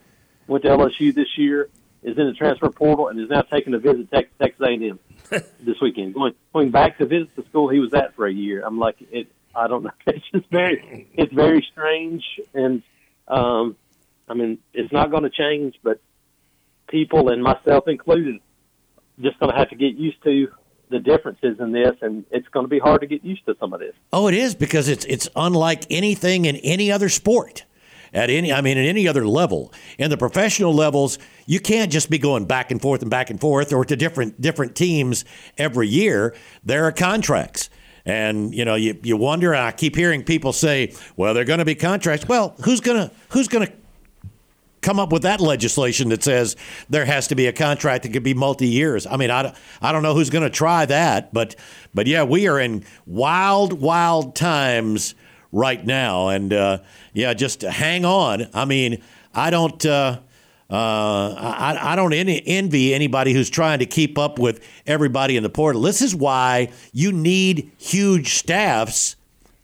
went to LSU this year, is in the transfer portal and is now taking a visit to Texas A&M this weekend. Going going back to visit the school he was at for a year. I'm like it. I don't know. It's just very it's very strange, and um, I mean it's not going to change, but people and myself included just going to have to get used to the differences in this, and it's going to be hard to get used to some of this. Oh, it is because it's it's unlike anything in any other sport at any I mean at any other level. In the professional levels, you can't just be going back and forth and back and forth or to different different teams every year. There are contracts. And you know, you, you wonder. I keep hearing people say, "Well, they're going to be contracts." Well, who's gonna who's gonna come up with that legislation that says there has to be a contract that could be multi years? I mean, I, I don't know who's going to try that, but but yeah, we are in wild, wild times right now, and uh, yeah, just hang on. I mean, I don't. Uh, uh, I, I don't envy anybody who's trying to keep up with everybody in the portal. This is why you need huge staffs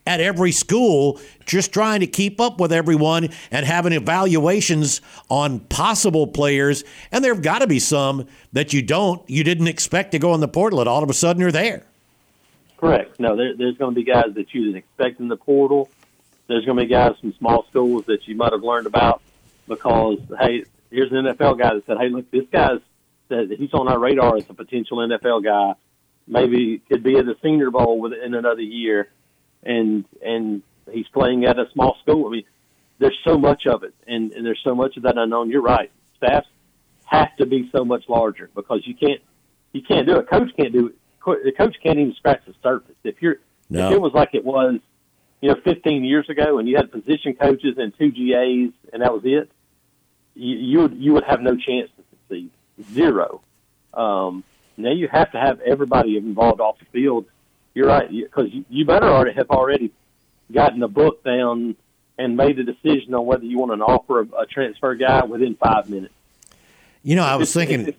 at every school just trying to keep up with everyone and having evaluations on possible players. And there have got to be some that you don't, you didn't expect to go in the portal, and all of a sudden you're there. Correct. No, there, there's going to be guys that you didn't expect in the portal there's going to be guys from small schools that you might have learned about because hey, here's an NFL guy that said, hey, look, this guy's that he's on our radar as a potential NFL guy. Maybe could be at the Senior Bowl within another year, and and he's playing at a small school. I mean, there's so much of it, and and there's so much of that unknown. You're right. Staffs have to be so much larger because you can't you can't do it. Coach can't do it. The coach can't even scratch the surface. If you're no. if it was like it was you know, 15 years ago, and you had position coaches and two GAs, and that was it, you you would, you would have no chance to succeed. Zero. Um, now you have to have everybody involved off the field. You're right, because you, you better already have already gotten the book down and made a decision on whether you want to offer a, a transfer guy within five minutes. You know, I was thinking.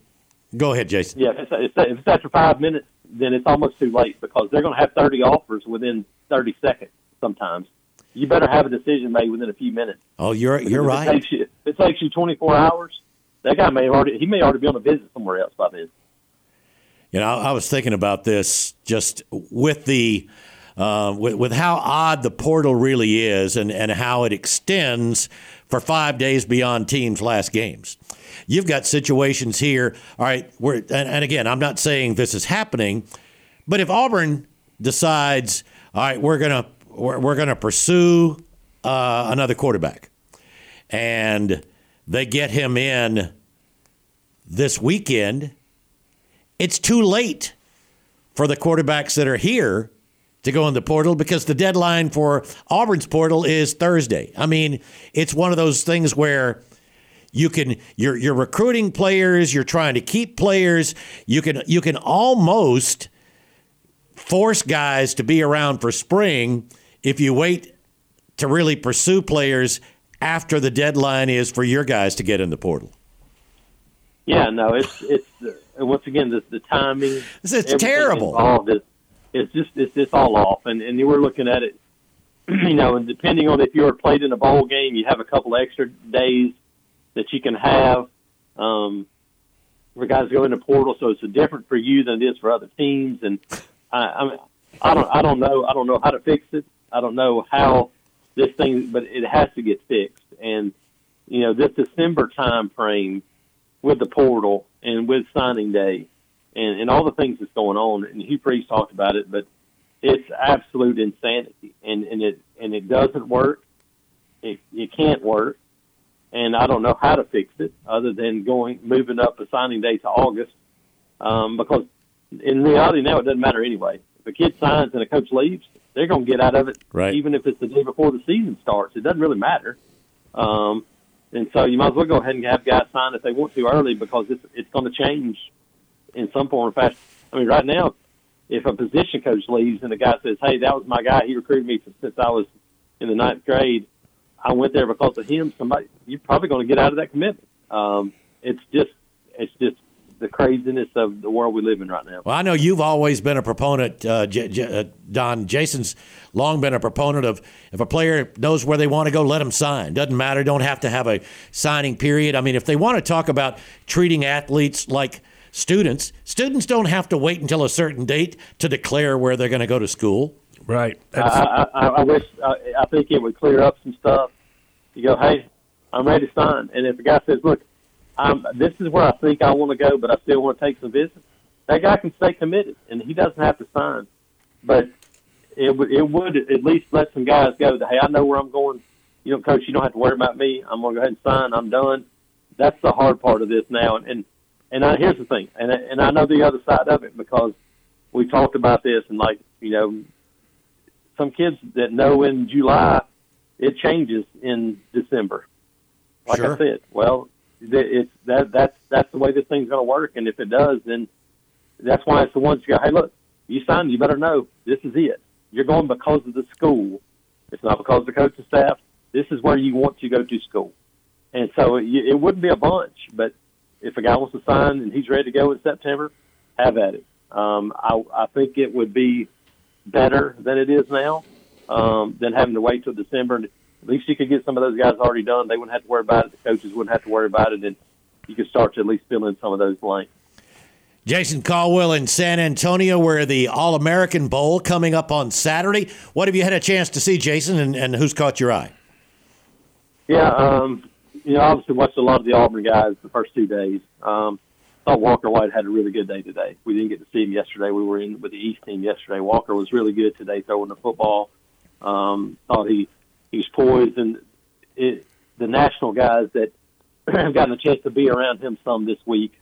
go ahead, Jason. Yeah, if it's, if it's after five minutes, then it's almost too late because they're going to have 30 offers within 30 seconds sometimes. You better have a decision made within a few minutes. Oh, you're you're right. It takes you, it takes you 24 hours. That guy may already he may already be on a visit somewhere else by then. You know, I was thinking about this just with the uh, with, with how odd the portal really is and, and how it extends for five days beyond teams' last games. You've got situations here. All right, where and, and again, I'm not saying this is happening, but if Auburn decides, all right, we're gonna we're, we're going to pursue uh, another quarterback. And they get him in this weekend. It's too late for the quarterbacks that are here to go in the portal because the deadline for Auburn's portal is Thursday. I mean, it's one of those things where you can you're you're recruiting players, you're trying to keep players, you can you can almost force guys to be around for spring if you wait to really pursue players after the deadline is for your guys to get in the portal. Yeah, no, it's it's uh, once again the, the timing. It's, it's terrible. Is, it's just it's just all off, and and we're looking at it. You know, and depending on if you're played in a bowl game, you have a couple extra days that you can have um, for guys to go into portal. So it's different for you than it is for other teams. And I, I, mean, I don't I don't know I don't know how to fix it. I don't know how this thing, but it has to get fixed. And you know, this December time frame with the portal and with signing day and, and all the things that's going on. And Hugh Freeze talked about it, but it's absolute insanity, and and it and it doesn't work. It it can't work, and I don't know how to fix it other than going moving up the signing day to August, um, because in reality now it doesn't matter anyway. If a kid signs and a coach leaves, they're going to get out of it, Right. even if it's the day before the season starts. It doesn't really matter. Um, and so you might as well go ahead and have guys sign if they want to early because it's it's going to change in some form or fashion. I mean, right now, if a position coach leaves and the guy says, "Hey, that was my guy. He recruited me since I was in the ninth grade. I went there because of him." Somebody, you're probably going to get out of that commitment. Um, it's just, it's just the craziness of the world we live in right now. Well, I know you've always been a proponent, uh, J- J- uh, Don. Jason's long been a proponent of if a player knows where they want to go, let them sign. Doesn't matter. Don't have to have a signing period. I mean, if they want to talk about treating athletes like students, students don't have to wait until a certain date to declare where they're going to go to school. Right. I, I, I, I wish, I, I think it would clear up some stuff. You go, hey, I'm ready to sign. And if the guy says, look, I'm, this is where I think I want to go, but I still want to take some visits, that guy can stay committed, and he doesn't have to sign. But it would it would at least let some guys go that hey, I know where I'm going. You know, coach, you don't have to worry about me. I'm going to go ahead and sign. I'm done. That's the hard part of this now. And and, and I, here's the thing, and and I know the other side of it because we talked about this, and like you know, some kids that know in July, it changes in December. Like Sure. I said, well, it's that that's that's the way this thing's going to work, and if it does, then that's why it's the ones you go, hey, look, you signed, you better know this is it. You're going because of the school. It's not because of the coaching staff. This is where you want to go to school, and so it, it wouldn't be a bunch, but if a guy wants to sign and he's ready to go in September, have at it. Um, I, I think it would be better than it is now um, than having to wait till December. And at least you could get some of those guys already done. They wouldn't have to worry about it. The coaches wouldn't have to worry about it, and you could start to at least fill in some of those blanks. Jason Caldwell in San Antonio, where the All American Bowl coming up on Saturday. What have you had a chance to see, Jason, and, and who's caught your eye? Yeah, um, you know, obviously watched a lot of the Auburn guys the first two days. Um, thought Walker White had a really good day today. We didn't get to see him yesterday. We were in with the East team yesterday. Walker was really good today throwing the football. Um, thought he he's poised, and it, the national guys that have gotten a chance to be around him some this week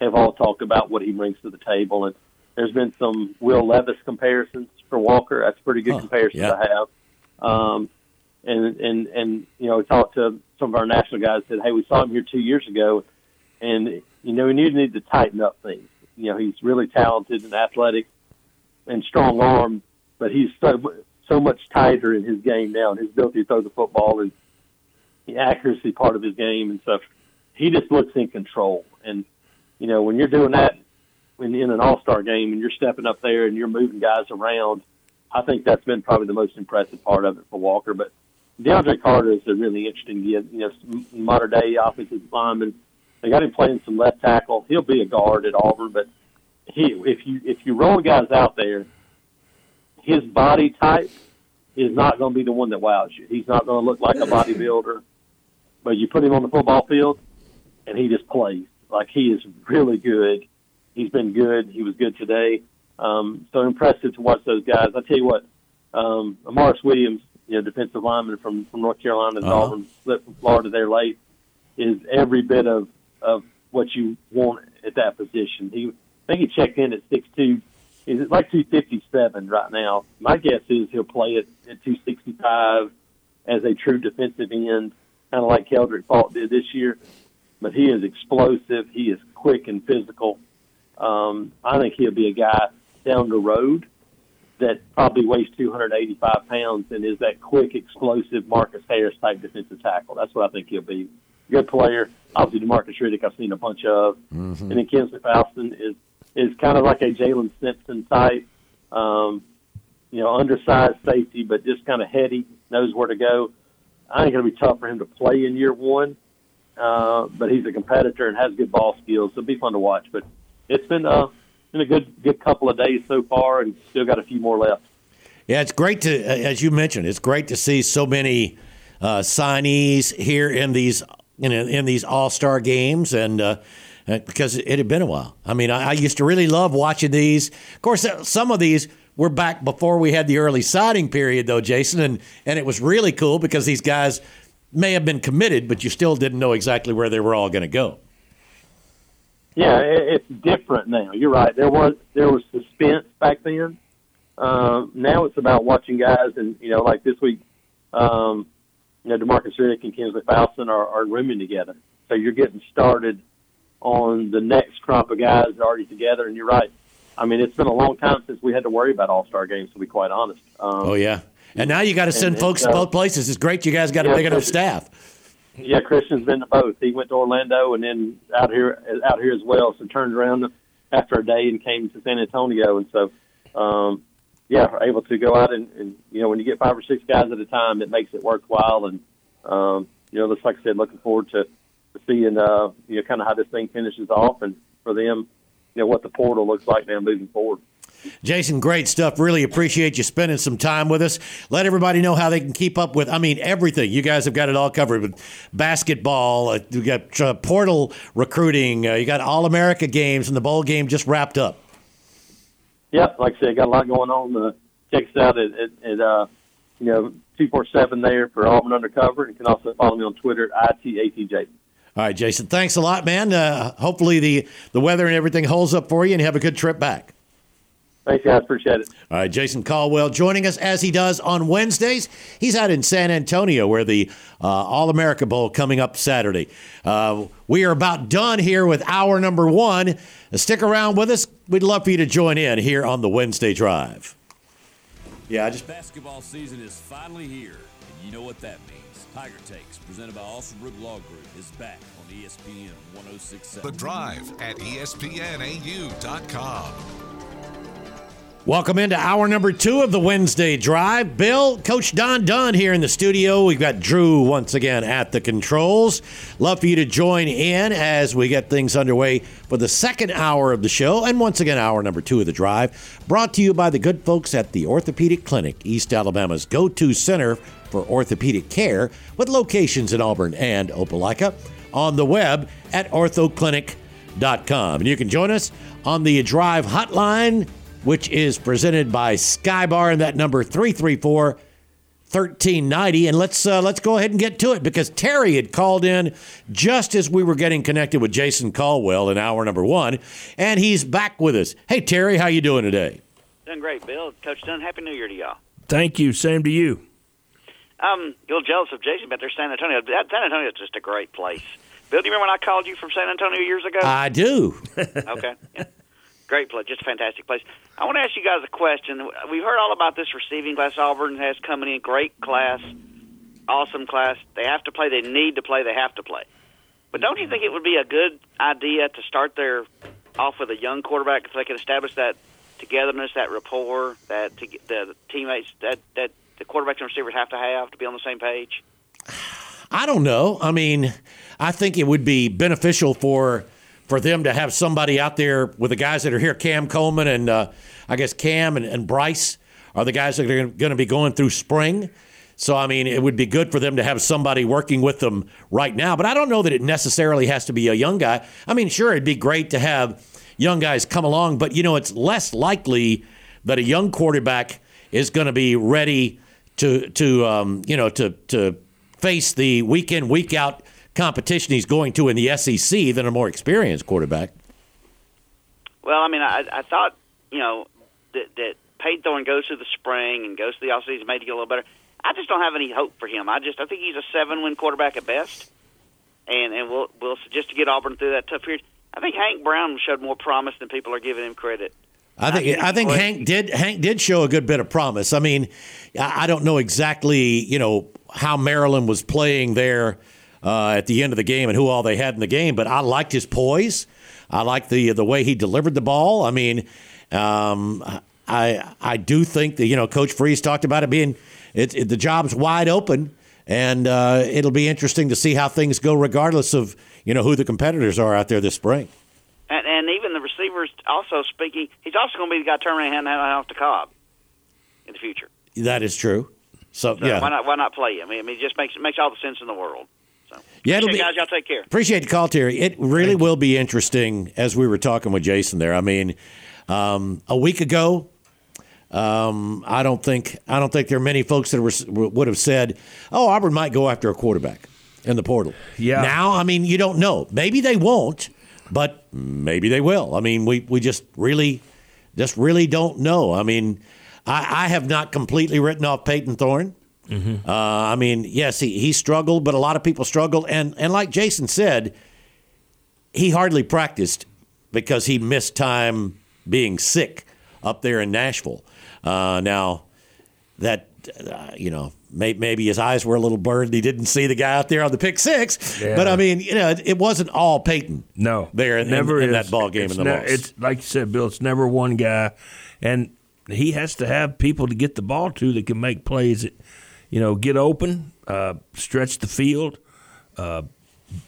have all talked about what he brings to the table. And there's been some Will Levis comparisons for Walker. That's a pretty good Huh, comparison yeah. to have. Um, and and and you know, we talked to some of our national guys. Said, hey, we saw him here two years ago, and you know, we need need to tighten up things. You know, he's really talented and athletic and strong arm, but he's so so much tighter in his game now, his ability to throw the football and the accuracy part of his game and stuff. He just looks in control, and you know, when you're doing that in, in an All Star game and you're stepping up there and you're moving guys around, I think that's been probably the most impressive part of it for Walker. But DeAndre Carter is a really interesting, kid, you know, modern day offensive lineman. They got him playing some left tackle. He'll be a guard at Auburn, but he if you if you roll guys out there, his body type is not going to be the one that wows you. He's not going to look like a bodybuilder, but you put him on the football field, and he just plays like he is really good. He's been good. He was good today. Um, so impressive to watch those guys. I tell you what, um, Amaris Williams, you know, defensive lineman from from North Carolina, uh Uh-huh. Auburn, split from Florida there late, is every bit of of what you want at that position. He, I think he checked in at six two. He's at like two fifty seven right now. My guess is he'll play it at two sixty five as a true defensive end, kind of like Keldric Faulk did this year. But he is explosive. He is quick and physical. Um, I think he'll be a guy down the road that probably weighs 285 pounds and is that quick, explosive Marcus Harris type defensive tackle. That's what I think he'll be. Good player. Obviously, Demarcus Riddick, I've seen a bunch of. Mm-hmm. And then Kensley Faustin is is kind of like a Jaylin Simpson type. Um, you know, undersized safety, but just kind of heady, knows where to go. I think it'll be tough for him to play in year one, uh, but he's a competitor and has good ball skills, so it'll be fun to watch. But it's been uh, been a good good couple of days so far, and still got a few more left. Yeah, it's great to, as you mentioned, it's great to see so many uh, signees here in these in, in these All Star games, and uh, because it had been a while. I mean, I, I, used to really love watching these. Of course, some of these were back before we had the early signing period, though, Jason, and and it was really cool because these guys may have been committed, but you still didn't know exactly where they were all going to go. Yeah, it's different now. You're right. There was there was suspense back then. Um, now it's about watching guys, and you know, like this week, um, you know, Demarcus Riddick and Kensley Faustin are, are rooming together. So you're getting started on the next crop of guys already together. And you're right. I mean, it's been a long time since we had to worry about All Star games, to be quite honest. Um, oh yeah, and now you got to send and, folks and, uh, to both places. It's great you guys got yeah, a big enough staff. Yeah, Christian's been to both. He went to Orlando and then out here out here as well. So turned around after a day and came to San Antonio, and so um, yeah, able to go out and, and you know when you get five or six guys at a time, it makes it worthwhile. And um, you know, just like I said, looking forward to seeing uh, you know kind of how this thing finishes off, and for them, you know what the portal looks like now moving forward. Jason, great stuff. Really appreciate you spending some time with us. Let everybody know how they can keep up with, I mean, everything. You guys have got it all covered with basketball, uh, you got uh, portal recruiting, uh, you got All America games, and the bowl game just wrapped up. Yep, like I said, got a lot going on. Uh, check us out at, at, at uh, you know, 247 there for Auburn Undercover. You can also follow me on Twitter at ITATJ. All right, Jason. Thanks a lot, man. Uh, hopefully the, the weather and everything holds up for you and you have a good trip back. Thanks, guys. Appreciate it. All right, Jason Caldwell joining us as he does on Wednesdays. He's out in San Antonio where the uh, All America Bowl coming up Saturday. Uh, we are about done here with hour number one. Stick around with us. We'd love for you to join in here on the Wednesday Drive. Yeah, I just basketball season is finally here, and you know what that means. Tiger Takes, presented by Alston Law Group, is back on ESPN 1067. The Drive at ESPNAU.com. Welcome into hour number two of the Wednesday Drive. Bill, Coach Don Dunn here in the studio. We've got Drew once again at the controls. Love for you to join in as we get things underway for the second hour of the show. And once again, hour number two of the Drive, brought to you by the good folks at the Orthopedic Clinic, East Alabama's go to center for orthopedic care, with locations in Auburn and Opelika. On the web at orthoclinic.com. And you can join us on the Drive hotline which is presented by Skybar, and that number 334 1390. And let's uh, let's go ahead and get to it because Terry had called in just as we were getting connected with Jason Caldwell in hour number one, and he's back with us. Hey Terry, how you doing today? Doing great, Bill. Coach Dunn, happy New Year to y'all. Thank you. Same to you. I'm a little jealous of Jason about their San Antonio. San Antonio is just a great place. Bill, do you remember when I called you from San Antonio years ago? I do. okay. Yeah great place, just a fantastic place. I want to ask you guys a question. We've heard all about this receiving class Auburn has coming in, great class, awesome class. They have to play. They need to play. They have to play. But don't you think it would be a good idea to start their off with a young quarterback if they can establish that togetherness, that rapport, that to, the teammates that that the quarterbacks and receivers have to have to be on the same page? I don't know. I mean, I think it would be beneficial for for them to have somebody out there with the guys that are here, Cam Coleman and uh, I guess Cam and, and, Bryce are the guys that are going to be going through spring. So, I mean, it would be good for them to have somebody working with them right now. But I don't know that it necessarily has to be a young guy. I mean, sure, it'd be great to have young guys come along, but, you know, it's less likely that a young quarterback is going to be ready to, to um, you know, to, to face the week in, week out competition he's going to in the SEC than a more experienced quarterback. Well, I mean, I, I thought you know that, that Payton Thorne goes through the spring and goes through the offseason, maybe get a little better. I just don't have any hope for him. I just I think he's a seven-win quarterback at best, and and we'll we'll just to get Auburn through that tough period. I think Hank Brown showed more promise than people are giving him credit. I think I think Hank did Hank did show a good bit of promise. I mean, I don't know exactly you know how Maryland was playing there uh, at the end of the game and who all they had in the game. But I liked his poise. I liked the the way he delivered the ball. I mean, um, I I do think that you know Coach Freeze talked about it being it, it the job's wide open, and uh, it'll be interesting to see how things go, regardless of you know who the competitors are out there this spring. And, and even the receivers also speaking, he's also going to be the guy turning hand off the Cobb. in the future. That is true. So, So yeah, why not why not play him? I mean, I mean, it just makes it makes all the sense in the world. Yeah, it'll Appreciate be- guys. Y'all take care. Appreciate the call, Terry. It really will be interesting as we were talking with Jason there. I mean, um, a week ago, um, I don't think I don't think there are many folks that were, would have said, "Oh, Auburn might go after a quarterback in the portal." Yeah. Now, I mean, you don't know. Maybe they won't, but maybe they will. I mean, we we just really, just really don't know. I mean, I, I have not completely written off Payton Thorne. Uh, I mean, yes, he, he struggled, but a lot of people struggled. And, and like Jason said, he hardly practiced because he missed time being sick up there in Nashville. Uh, now, that, uh, you know, may, maybe his eyes were a little burned. He didn't see the guy out there on the pick six. Yeah. But I mean, you know, it, it wasn't all Payton. No, There in- never in is. that ball game It's in the ne- loss. It's like you said, Bill. It's never one guy, and he has to have people to get the ball to that can make plays. You know, get open, uh, stretch the field, uh,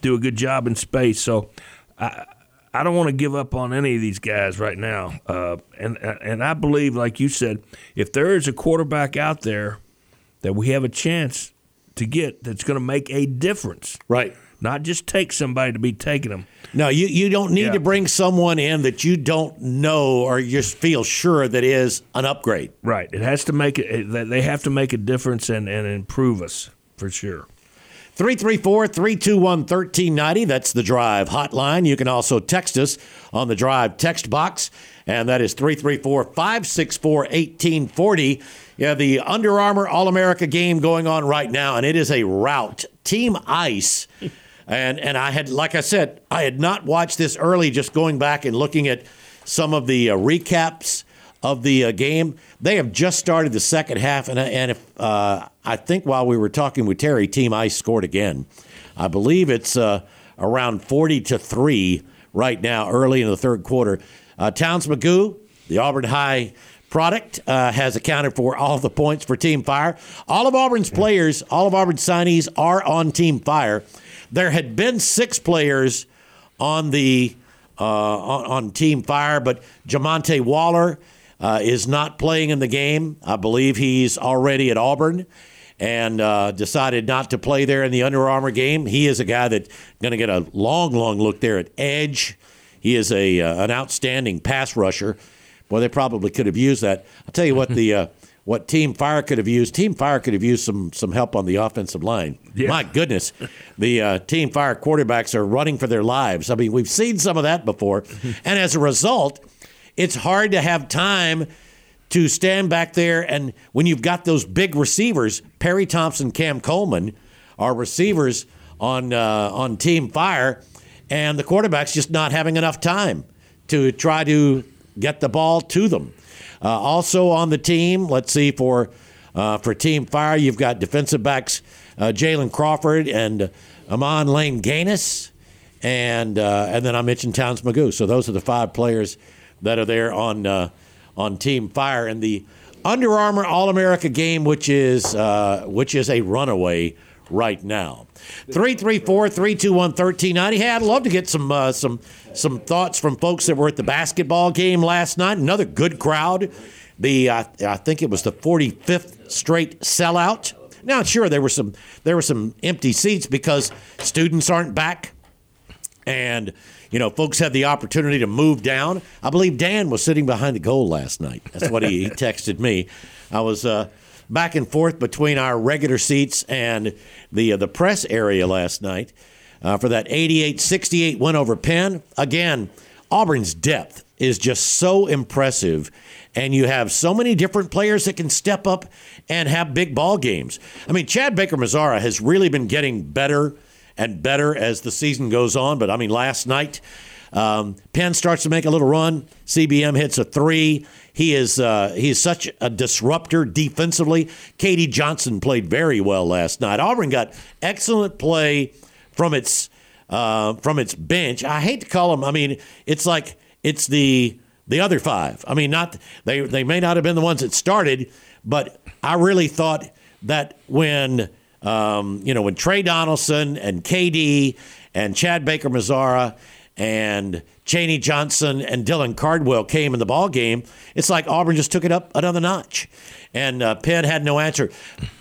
do a good job in space. So, I I don't want to give up on any of these guys right now. Uh, and and I believe, like you said, if there is a quarterback out there that we have a chance to get that's going to make a difference, Right. Not just take somebody to be taking them. No, you, you don't need Yeah. to bring someone in that you don't know or you just feel sure that is an upgrade. Right. It has to make it. it- They have to make a difference and, and improve us for sure. 334 321 1390. That's the Drive hotline. You can also text us on the Drive text box, and that is 334 564 1840. Yeah, the Under Armour All America game going on right now, and it is a rout. Team Ice. And, and I had, like I said, I had not watched this early, just going back and looking at some of the uh, recaps of the uh, game. They have just started the second half, and and if uh, I think while we were talking with Terry, Team Ice scored again. I believe it's uh, around forty to three right now, early in the third quarter. Uh, Towns McGough, the Auburn High product, uh, has accounted for all the points for Team Fire. All of Auburn's players, all of Auburn's signees are on Team Fire. There had been six players on the uh, on, on Team Fire, but Jamonta Waller uh, is not playing in the game. I believe he's already at Auburn and uh, decided not to play there in the Under Armour game. He is a guy that's going to get a long, long look there at edge. He is a uh, an outstanding pass rusher. Boy, they probably could have used that. I'll tell you what the uh, what Team Fire could have used. Team Fire could have used some some help on the offensive line. Yeah. My goodness, the uh, Team Fire quarterbacks are running for their lives. I mean, we've seen some of that before, and as a result, it's hard to have time to stand back there and when you've got those big receivers, Perry Thompson, Cam Coleman, are receivers on uh, on Team Fire, and the quarterback's just not having enough time to try to get the ball to them. Uh, also on the team, let's see for uh, for Team Fire, you've got defensive backs uh, Jalen Crawford and Amon Lane Gaines, and uh, and then I mentioned Towns McGough. So those are the five players that are there on uh, on Team Fire and the Under Armour All America game, which is which is a runaway right now. 334-321-1390. Hey, I'd love to get some uh, some some thoughts from folks that were at the basketball game last night. Another good crowd. The uh, I think it was the 45th straight sellout. Now, sure, there were some there were some empty seats because students aren't back and you know folks had the opportunity to move down i believe dan was sitting behind the goal last night that's what he, he texted me i was uh, back and forth between our regular seats and the uh, the press area last night uh, for that 88-68 win over penn again auburn's depth is just so impressive and you have so many different players that can step up and have big ball games i mean chad baker mazara has really been getting better and better as the season goes on. But I mean, last night, um, Penn starts to make a little run. CBM hits a three. He is uh, he is such a disruptor defensively. KD Johnson played very well last night. Auburn got excellent play from its uh, from its bench. I hate to call them. I mean, it's like it's the the other five. I mean, not they they may not have been the ones that started, but I really thought that when um, you know when Trey Donaldson and KD and Chad Baker Mazzara and Chaney Johnson and Dylan Cardwell came in the ball game, it's like Auburn just took it up another notch, and uh, Penn had no answer.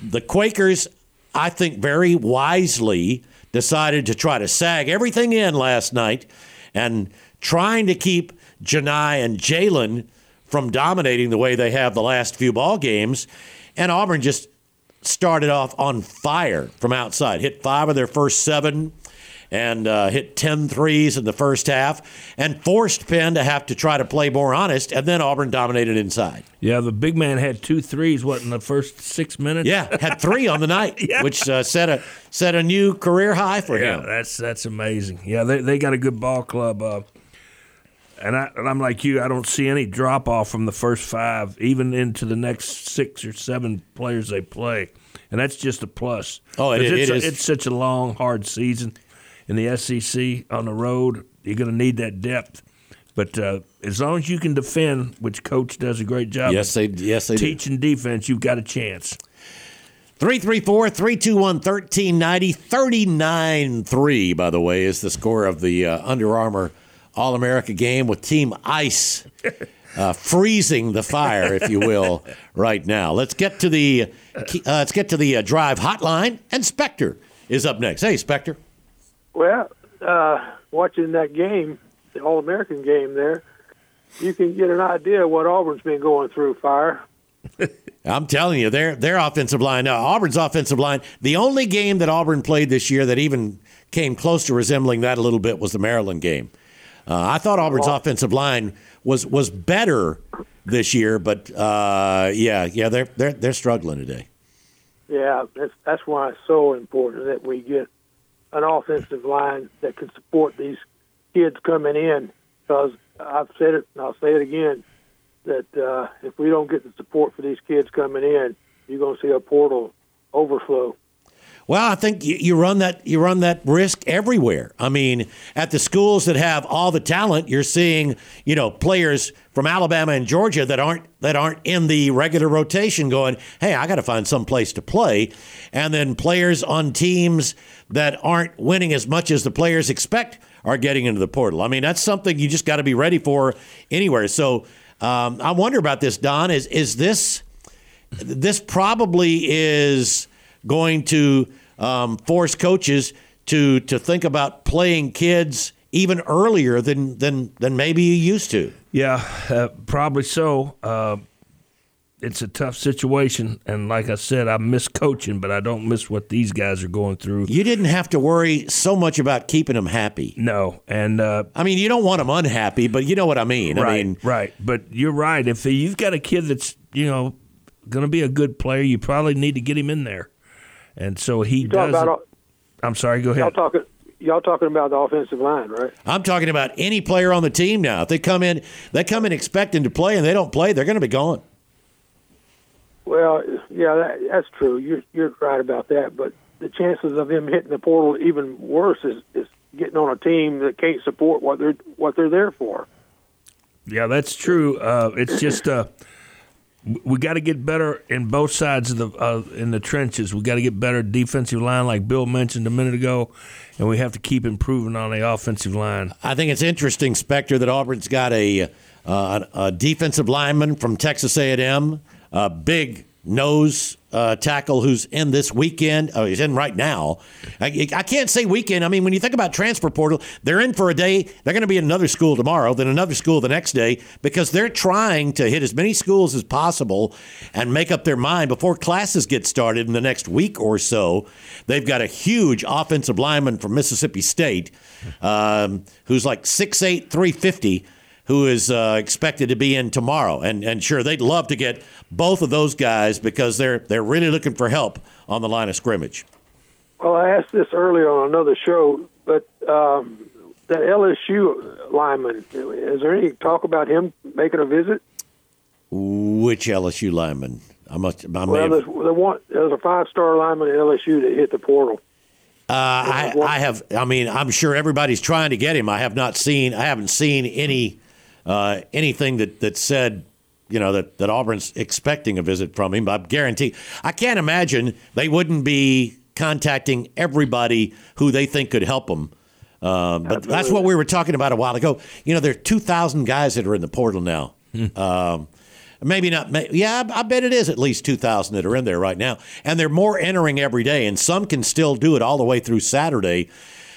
The Quakers, I think, very wisely decided to try to sag everything in last night, and trying to keep Johni and Jalen from dominating the way they have the last few ball games, and Auburn just started off on fire from outside, hit five of their first seven and uh, hit 10 threes in the first half and forced Penn to have to try to play more honest, and then Auburn dominated inside. Yeah, the big man had two threes, what, in the first six minutes? Yeah, had three on the night, Yeah. which uh, set, a, set a new career high for Yeah, him. that's that's amazing. Yeah, they they got a good ball club. Uh, and, I, and I'm like you. I don't see any drop off from the first five, even into the next six or seven players they play, and that's just a plus. Oh, it- it's, a- it's such a long, hard season in the SEC on the road. You're going to need that depth, but uh, as long as you can defend, which coach does a great job. Yes, they yes they do. teaching defense, you've got a chance. 334 321 1390. 39 3, by the way, is the score of the uh, Under Armour All America game with Team Ice uh, freezing the fire, if you will, right now. Let's get to the uh, let's get to the uh, drive hotline, and Spectre is up next. Hey, Spectre. Well, uh, watching that game, the All American game there, you can get an idea of what Auburn's been going through. Fire. I'm telling you, their their offensive line, now Auburn's offensive line, the only game that Auburn played this year that even came close to resembling that a little bit was the Maryland game. Uh, I thought Auburn's offensive line was was better this year, but uh, yeah, yeah, they're they're they're struggling today. Yeah, that's that's why it's so important that we get an offensive line that can support these kids coming in. Because I've said it, and I'll say it again, that uh, if we don't get the support for these kids coming in, you're going to see a portal overflow. Well, I think you, you run that you run that risk everywhere. I mean, at the schools that have all the talent, you're seeing you know players from Alabama and Georgia that aren't that aren't in the regular rotation going, hey, I got to find some place to play, and then players on teams that aren't winning as much as the players expect are getting into the portal. I mean, that's something you just got to be ready for anywhere. So um, I wonder about this, Don. Is is this? this probably is going to um, force coaches to to think about playing kids even earlier than than than maybe you used to. Yeah, uh, probably so. Uh, it's a tough situation, and like I said, I miss coaching, but I don't miss what these guys are going through. You didn't have to worry so much about keeping them happy. No, and uh, I mean, you don't want them unhappy, but you know what I mean. right, I mean, right. But you're right. If you've got a kid that's you know going to be a good player, you probably need to get him in there, and so he does. about. I'm sorry. Go ahead. y'all ahead. talking. Y'all talking about the offensive line, right? I'm talking about any player on the team now. If they come in, they come in expecting to play, and they don't play, they're going to be gone. Well, yeah, that, that's true. You're you're right about that. But the chances of them hitting the portal even worse is, is getting on a team that can't support what they're what they're there for. Yeah, that's true. Uh, it's just uh, we got to get better in both sides of the uh, in the trenches. We got to get better defensive line, like Bill mentioned a minute ago, and we have to keep improving on the offensive line. I think it's interesting, Spectre, that Auburn's got a, uh, a defensive lineman from Texas A&M, a big nose uh, tackle who's in this weekend. Oh, he's in right now. I, I can't say weekend. I mean, when you think about transfer portal, they're in for a day. They're going to be in another school tomorrow, then another school the next day because they're trying to hit as many schools as possible and make up their mind before classes get started in the next week or so. They've got a huge offensive lineman from Mississippi State um, who's like 6'8", 350 who is uh, expected to be in tomorrow. And and sure, they'd love to get both of those guys because they're they're really looking for help on the line of scrimmage. Well, I asked this earlier on another show, but um, that LSU lineman, is there any talk about him making a visit? Which LSU lineman? I must. I Well, there's, the one, there's a five-star lineman at LSU that hit the portal. Uh, I, I have. I mean, I'm sure everybody's trying to get him. I have not seen. I haven't seen any uh, anything that that said, you know, that that Auburn's expecting a visit from him. I guarantee. I can't imagine they wouldn't be contacting everybody who they think could help them Um, but that's what we were talking about a while ago. You know, there are 2,000 guys that are in the portal now. Um, maybe not. May, yeah, I, I bet it is at least 2,000 that are in there right now. And they're more entering every day, and some can still do it all the way through Saturday.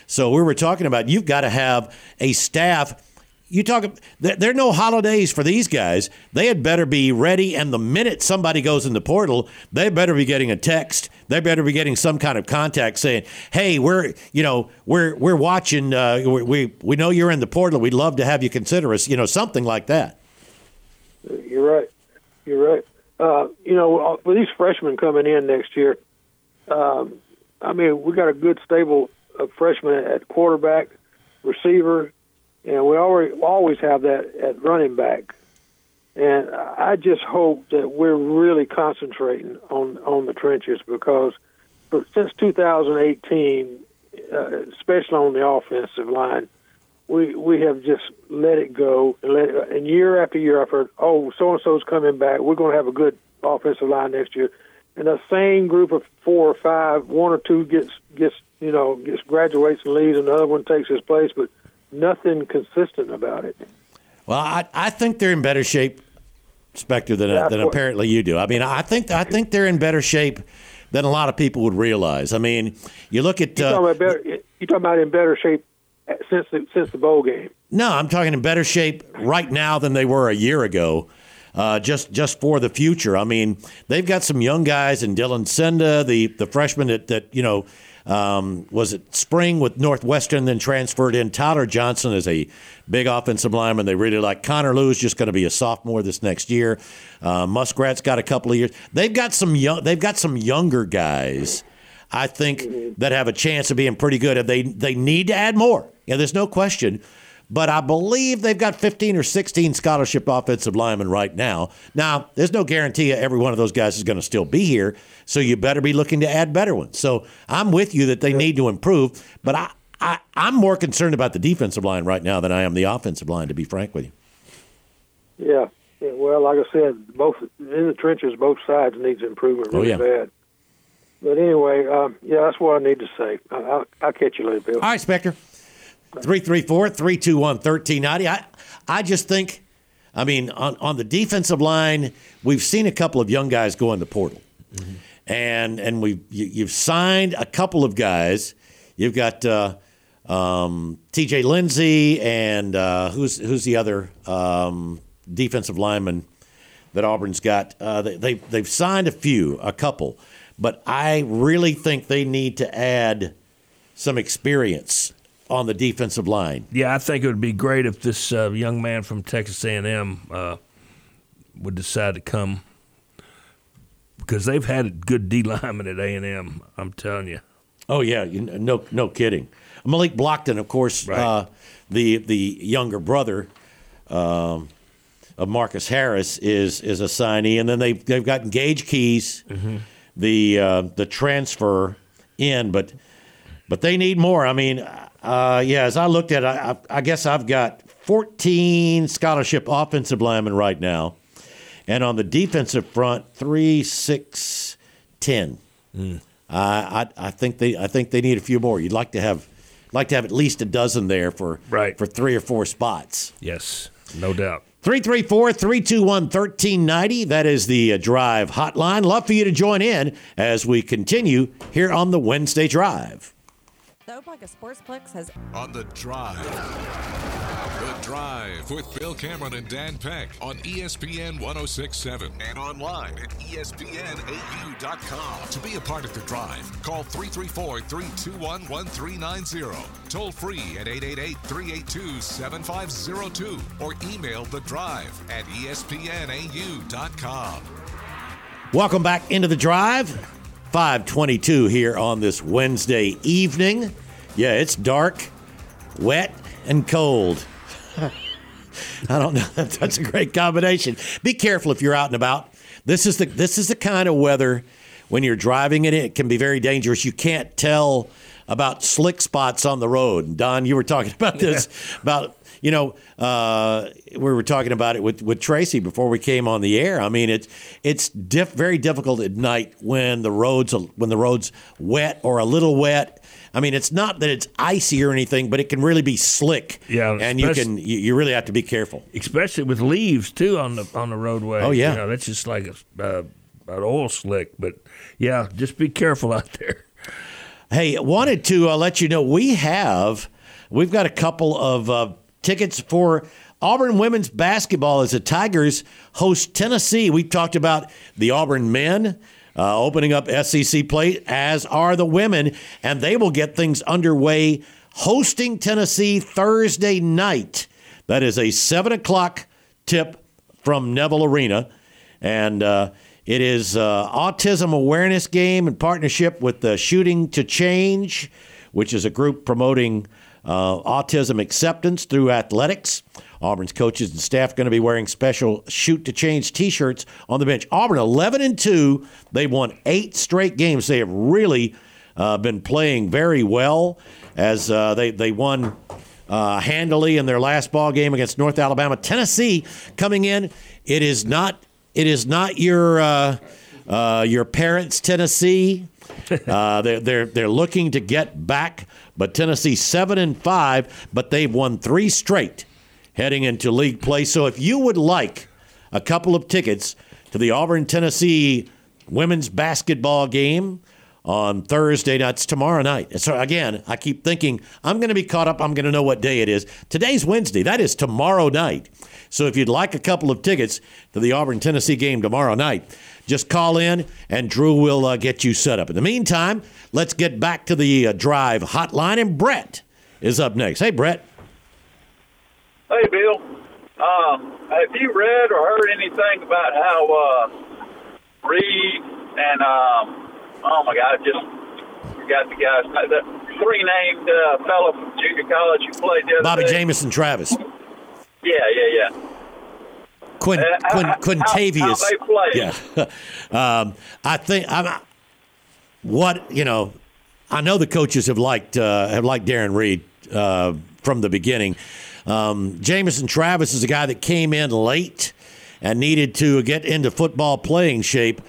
So we were talking about you've got to have a staff. You talk. There, are no holidays for these guys. They had better be ready, and the minute somebody goes in the portal, they better be getting a text. They better be getting some kind of contact saying, "Hey, we're you know we're we're watching. Uh, we, we we know you're in the portal. We'd love to have you consider us. You know, something like that." You're right. You're right. Uh, you know, with these freshmen coming in next year, um, I mean, we got a good stable of freshmen at quarterback, receiver, and we already always have that at running back. And I just hope that we're really concentrating on on the trenches because since 2018, uh, especially on the offensive line, we we have just let it go and let it, and year after year I've heard, oh, so and so's coming back. We're going to have a good offensive line next year. And the same group of four or five, one or two gets gets you know gets graduates and leaves, and the other one takes his place, but nothing consistent about it. Well, I, I think they're in better shape, Spectre, than, Yeah, than apparently you do. I mean, I think I think they're in better shape than a lot of people would realize. I mean, you look at You uh, talking about better? You talking about in better shape since the, since the bowl game? No, I'm talking in better shape right now than they were a year ago. Uh, just just for the future. I mean, they've got some young guys in Dylan Senda, the the freshman that that you know um, was it spring with Northwestern, then transferred in. Tyler Johnson is a big offensive lineman. They really like Connor Lew is just going to be a sophomore this next year. Uh, Muskrat's got a couple of years. They've got some young. They've got some younger guys. I think that have a chance of being pretty good. They they need to add more. Yeah, there's no question. But I believe they've got 15 or 16 scholarship offensive linemen right now. Now, there's no guarantee every one of those guys is going to still be here, so you better be looking to add better ones. So I'm with you that they need to improve, but I, I, I'm more concerned about the defensive line right now than I am the offensive line, to be frank with you. Yeah. yeah. Well, like I said, both in the trenches, both sides needs improvement Oh, really yeah. bad. But anyway, um, yeah, that's what I need to say. I- I'll, I'll catch you later, Bill. All right, Spectre. 334 321 1390. I I just think, I mean, on, on the defensive line, we've seen a couple of young guys go in the portal. And and we you, you've signed a couple of guys. You've got uh, um, T.J. Lindsey and uh, who's who's the other um, defensive lineman that Auburn's got. Uh, they, they they've signed a few, a couple, but I really think they need to add some experience on the defensive line. Yeah, I think it would be great if this uh, young man from Texas A&M uh, would decide to come because they've had a good D lineman at A&M. I'm telling you. Oh yeah, you, no no kidding. Malik Blocton, of course, Right. uh, the the younger brother um, of Marcus Harris is is a signee, and then they've they've got Gage Keys, the uh, the transfer in, but but they need more. I mean, uh, yeah, as I looked at, it, I, I guess I've got 14 scholarship offensive linemen right now, and on the defensive front, three, six, ten. I, I I think they I think they need a few more. You'd like to have like to have at least a dozen there for Right. for three or four spots. Yes, no doubt. 334 321 1390. That is the uh, Drive hotline. Love for you to join in as we continue here on the Wednesday Drive. The Opelika Sportsplex has On the drive. The drive with Bill Cameron and Dan Peck on ESPN 1067 and online at ESPNAU.com. To be a part of the drive, call 334 321 1390. Toll free at 888 382 7502 or email the drive at ESPNAU.com. Welcome back into the drive. 522 here on this Wednesday evening. Yeah, it's dark, wet, and cold. I don't know. That's a great combination. Be careful if you're out and about. This is the this is the kind of weather when you're driving in it, it can be very dangerous. You can't tell about slick spots on the road. Don, you were talking about this about you know uh, we were talking about it with, with Tracy before we came on the air. I mean it's it's diff, very difficult at night when the roads when the roads wet or a little wet. I mean, it's not that it's icy or anything, but it can really be slick. Yeah, and you can you, you really have to be careful. especially with leaves too on the on the roadway. Oh, yeah. you know, that's just like a, uh, an oil slick. But yeah, just be careful out there. Hey, wanted to uh, let you know we have we've got a couple of uh, tickets for Auburn women's basketball as the Tigers host Tennessee. We've talked about the Auburn men. Uh, opening up SEC play, as are the women, and they will get things underway hosting Tennessee Thursday night. That is a 7 o'clock tip from Neville Arena. And uh, it is uh, autism awareness game in partnership with the Shooting to Change, which is a group promoting uh, autism acceptance through athletics. Auburn's coaches and staff going to be wearing special Shoot to Change T-shirts on the bench. Auburn 11 and two. They've won eight straight games. They have really uh, been playing very well as uh, they they won uh, handily in their last ball game against North Alabama. Tennessee coming in. It is not. It is not your uh, uh, your parents' Tennessee. They're they're they're looking to get back, but Tennessee seven and five, but they've won three straight heading into league play. So if you would like a couple of tickets to the Auburn Tennessee women's basketball game on Thursday. That's tomorrow night. So again, I keep thinking I'm going to be caught up. I'm going to know what day it is. Today's Wednesday. That is tomorrow night. So if you'd like a couple of tickets to the Auburn Tennessee game tomorrow night, just call in and Drew will uh, get you set up. In the meantime, let's get back to the uh, drive hotline and Brett is up next. Hey, Brett. Hey, Bill. Um, have you read or heard anything about how uh, Reed and um, oh my God, I just forgot the guys. The three named uh, fellow from junior college who played the other Bobby day. Jamison Travis. Yeah, yeah, yeah. Quin, Uh, Quin, how- Quintavious. how play. Yeah. um, I think I'm. What you know, I know the coaches have liked uh, have liked Darron Reed uh, from the beginning. Um, Jamison Travis is a guy that came in late and needed to get into football playing shape.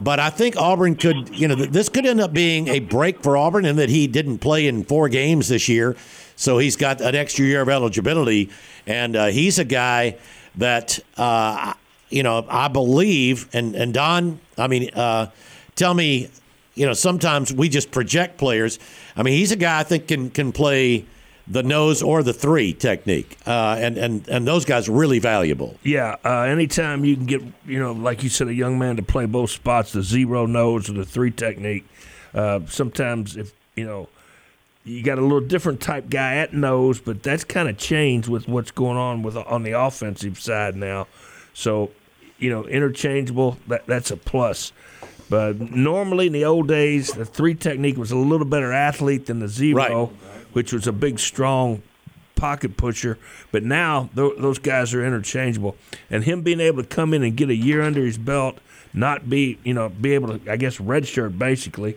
But I think Auburn could, you know, this could end up being a break for Auburn in that he didn't play in four games this year. So he's got an extra year of eligibility. And uh, he's a guy that, uh, you know, I believe, and, and Don, I mean, uh, tell me, you know, sometimes we just project players. I mean, he's a guy I think can, can play the nose or the three technique. Uh, and, and, and those guys are really valuable. Yeah, uh, anytime you can get, you know, like you said, a young man to play both spots, the zero nose or the three technique. Uh, sometimes, if you know, you got a little different type guy at nose, but that's kind of changed with what's going on with on the offensive side now. So, you know, interchangeable. That that's a plus. But normally in the old days, the three technique was a little better athlete than the zero, which was a big, strong pocket pusher. But now th- those guys are interchangeable, and him being able to come in and get a year under his belt, not be you know be able to I guess redshirt basically,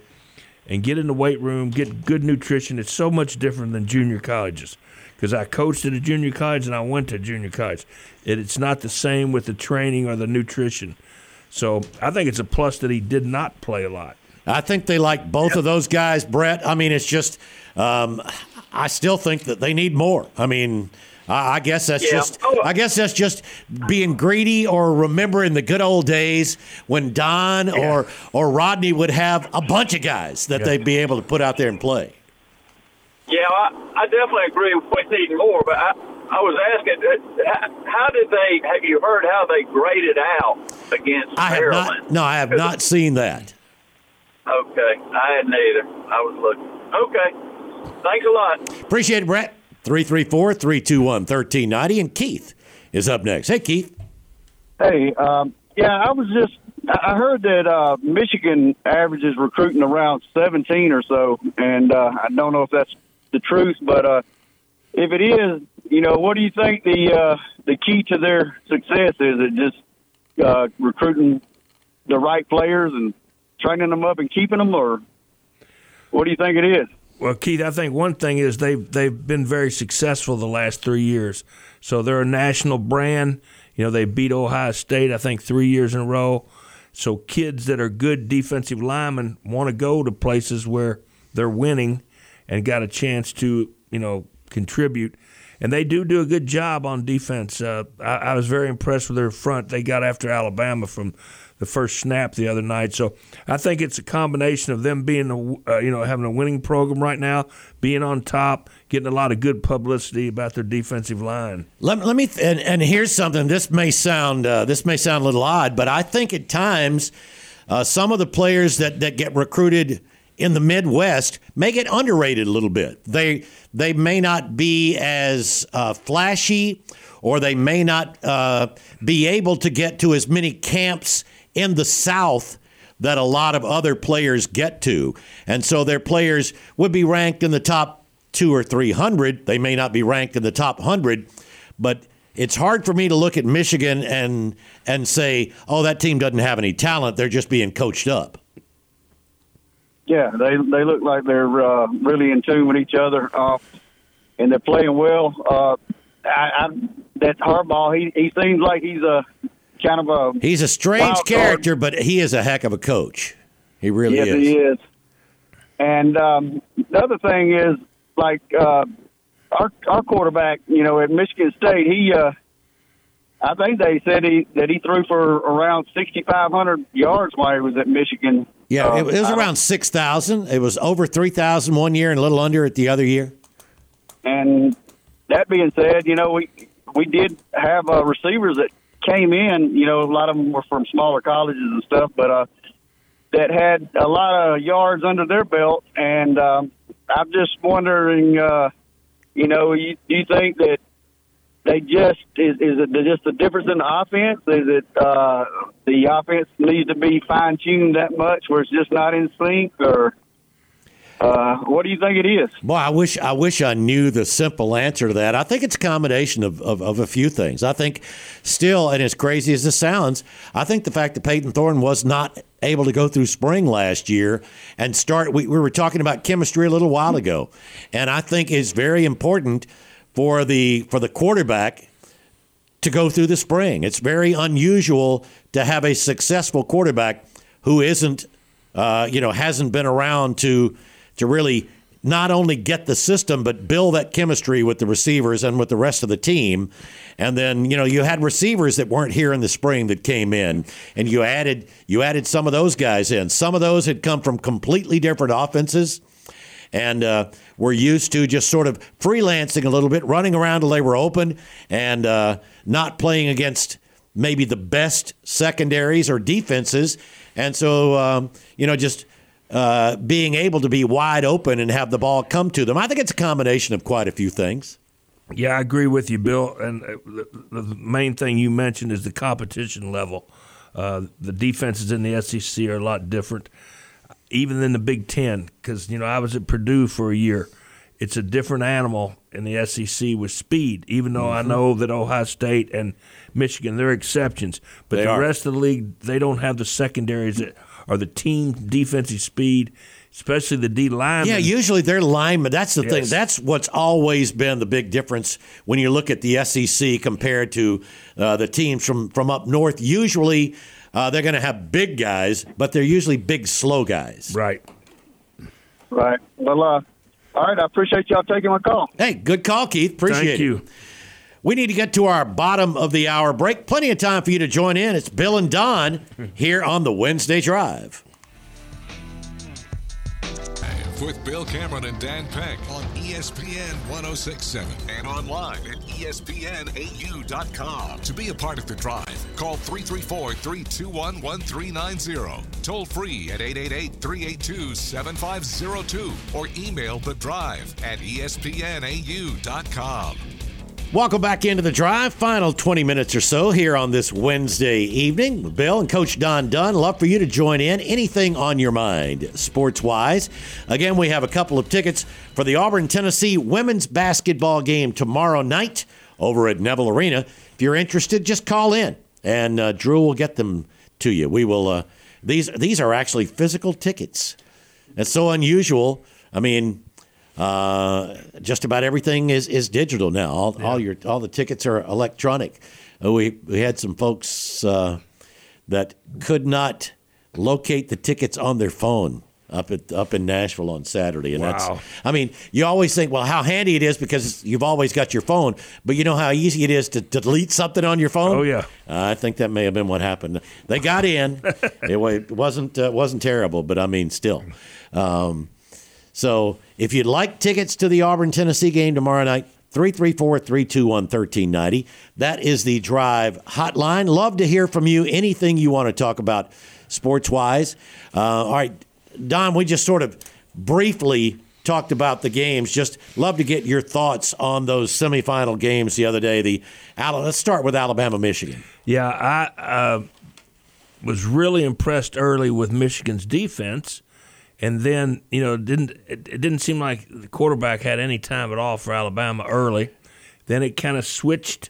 and get in the weight room, get good nutrition. It's so much different than junior colleges. Because I coached at a junior college and I went to junior college. It, it's not the same with the training or the nutrition. So I think it's a plus that he did not play a lot. I think they like both of those guys, Brett. I mean, it's just, um, I still think that they need more. I mean, I, I guess that's Yeah. just, I guess that's just being greedy or remembering the good old days when Don or or Rodney would have a bunch of guys that they'd be able to put out there and play. Yeah, I, I definitely agree with needing more, but I, I was asking, uh, how, did they? Have you heard how they graded out against I have Maryland? not, no, I have not seen that. Okay, I hadn't either. I was looking. Okay, thanks a lot. Appreciate it, Brett. 334 321 1390. And Keith is up next. Hey, Keith. Hey, um, yeah, I was just I heard that uh, Michigan averages recruiting around 17 or so, and uh, I don't know if that's the truth, but uh, if it is, you know, what do you think the uh, the key to their success is? It just uh, recruiting the right players and training them up and keeping them, or what do you think it is? Well, Keith, I think one thing is they've they've been very successful the last three years. So they're a national brand. You know, they beat Ohio State, I think, three years in a row. So kids that are good defensive linemen want to go to places where they're winning, and got a chance to you know contribute. And they do do a good job on defense. Uh, I, I was very impressed with their front. They got after Alabama from the first snap the other night. So I think it's a combination of them being, a, uh, you know, having a winning program right now, being on top, getting a lot of good publicity about their defensive line. Let, let me and, and here's something. This may sound uh, this may sound a little odd, but I think at times uh, some of the players that that get recruited in the Midwest may get underrated a little bit. They they may not be as uh, flashy, or they may not uh, be able to get to as many camps in the South that a lot of other players get to. And so their players would be ranked in the top two or 300. They may not be ranked in the top 100, but it's hard for me to look at Michigan and and say, "Oh, that team doesn't have any talent. They're just being coached up." Yeah, they they look like they're uh, really in tune with each other, uh, and they're playing well. Uh, I, I, that Harbaugh, he he seems like he's a kind of a he's a strange character, but he is a heck of a coach. He really yes, is. he is. And um, the other thing is, like uh, our our quarterback, you know, at Michigan State, he, uh, I think they said he that he threw for around sixty five hundred yards while he was at Michigan. Yeah, Uh, it, it was around six thousand. It was over three thousand one year and a little under at the other year. And that being said, you know, we we did have uh, receivers that came in. You know, a lot of them were from smaller colleges and stuff, but uh, that had a lot of yards under their belt. And um, I'm just wondering, uh, you know, you, do you think that they just is is it just a difference in the offense? Is it uh, the offense needs to be fine tuned that much where it's just not in sync, or uh, what do you think it is? Boy, I wish I wish I knew the simple answer to that. I think it's a combination of, of, of a few things. I think still, and as crazy as this sounds, I think the fact that Payton Thorne was not able to go through spring last year and start we, we were talking about chemistry a little while ago. And I think is very important for the for the quarterback to go through the spring. It's very unusual to have a successful quarterback who isn't uh, you know, hasn't been around to to really not only get the system but build that chemistry with the receivers and with the rest of the team. And then you know you had receivers that weren't here in the spring that came in, and you added you added some of those guys in. Some of those had come from completely different offenses. And uh, were used to just sort of freelancing a little bit, running around till they were open, and uh, not playing against maybe the best secondaries or defenses. And so, um, you know, just uh, being able to be wide open and have the ball come to them. I think it's a combination of quite a few things. Yeah, I agree with you, Bill. And uh, the, the main thing you mentioned is the competition level. Uh, the defenses in the SEC are a lot different, even in the Big Ten. Because you know, I was at Purdue for a year. It's a different animal in the SEC with speed. Even though Mm-hmm. I know that Ohio State and Michigan they're exceptions, but They the are. rest of the league they don't have the secondaries that are the team defensive speed, especially the D line. Yeah, usually they're linemen. That's the thing. That's what's always been the big difference when you look at the SEC compared to uh, the teams from, from up north. Usually uh, they're going to have big guys, but they're usually big, slow guys. Right. Right. Well, uh, all right. I appreciate y'all taking my call. Hey, good call, Keith. Appreciate Thank it. you. We need to get to our bottom of the hour break. Plenty of time for you to join in. It's Bill and Don here on the Wednesday Drive. With Bill Cameron and Dan Peck on ESPN 1067 and online at ESPNAU.com. To be a part of the drive, call 334 321 1390. Toll free at 888 382 7502 or email the drive at ESPNAU.com. Welcome back into the drive. Final 20 minutes or so here on this Wednesday evening. Bill and Coach Don Dunn. Love for you to join in. Anything on your mind, sports wise. Again, we have a couple of tickets for the Auburn, Tennessee women's basketball game tomorrow night over at Neville Arena. If you're interested, just call in and uh, Drew will get them to you. We will. Uh, these these are actually physical tickets. It's so unusual. I mean, uh, just about everything is, is digital now. All, all your all the tickets are electronic. Uh, we we had some folks uh, that could not locate the tickets on their phone. up at up in Nashville on Saturday, and Wow. that's. I mean, you always think, well, how handy it is because you've always got your phone, but you know how easy it is to, to delete something on your phone. Oh, yeah. I think that may have been what happened. They got in. it, it wasn't uh, wasn't terrible, but I mean, still. Um, so if you'd like tickets to the Auburn Tennessee game tomorrow night, 334 321 1390. That is the drive hotline. Love to hear from you. Anything you want to talk about sports wise. Uh, all right, Don, we just sort of briefly talked about the games. Just love to get your thoughts on those semifinal games the other day. The Let's start with Alabama, Michigan. Yeah, I uh, was really impressed early with Michigan's defense, and then you know it didn't it, it didn't seem like the quarterback had any time at all for Alabama early. Then it kind of switched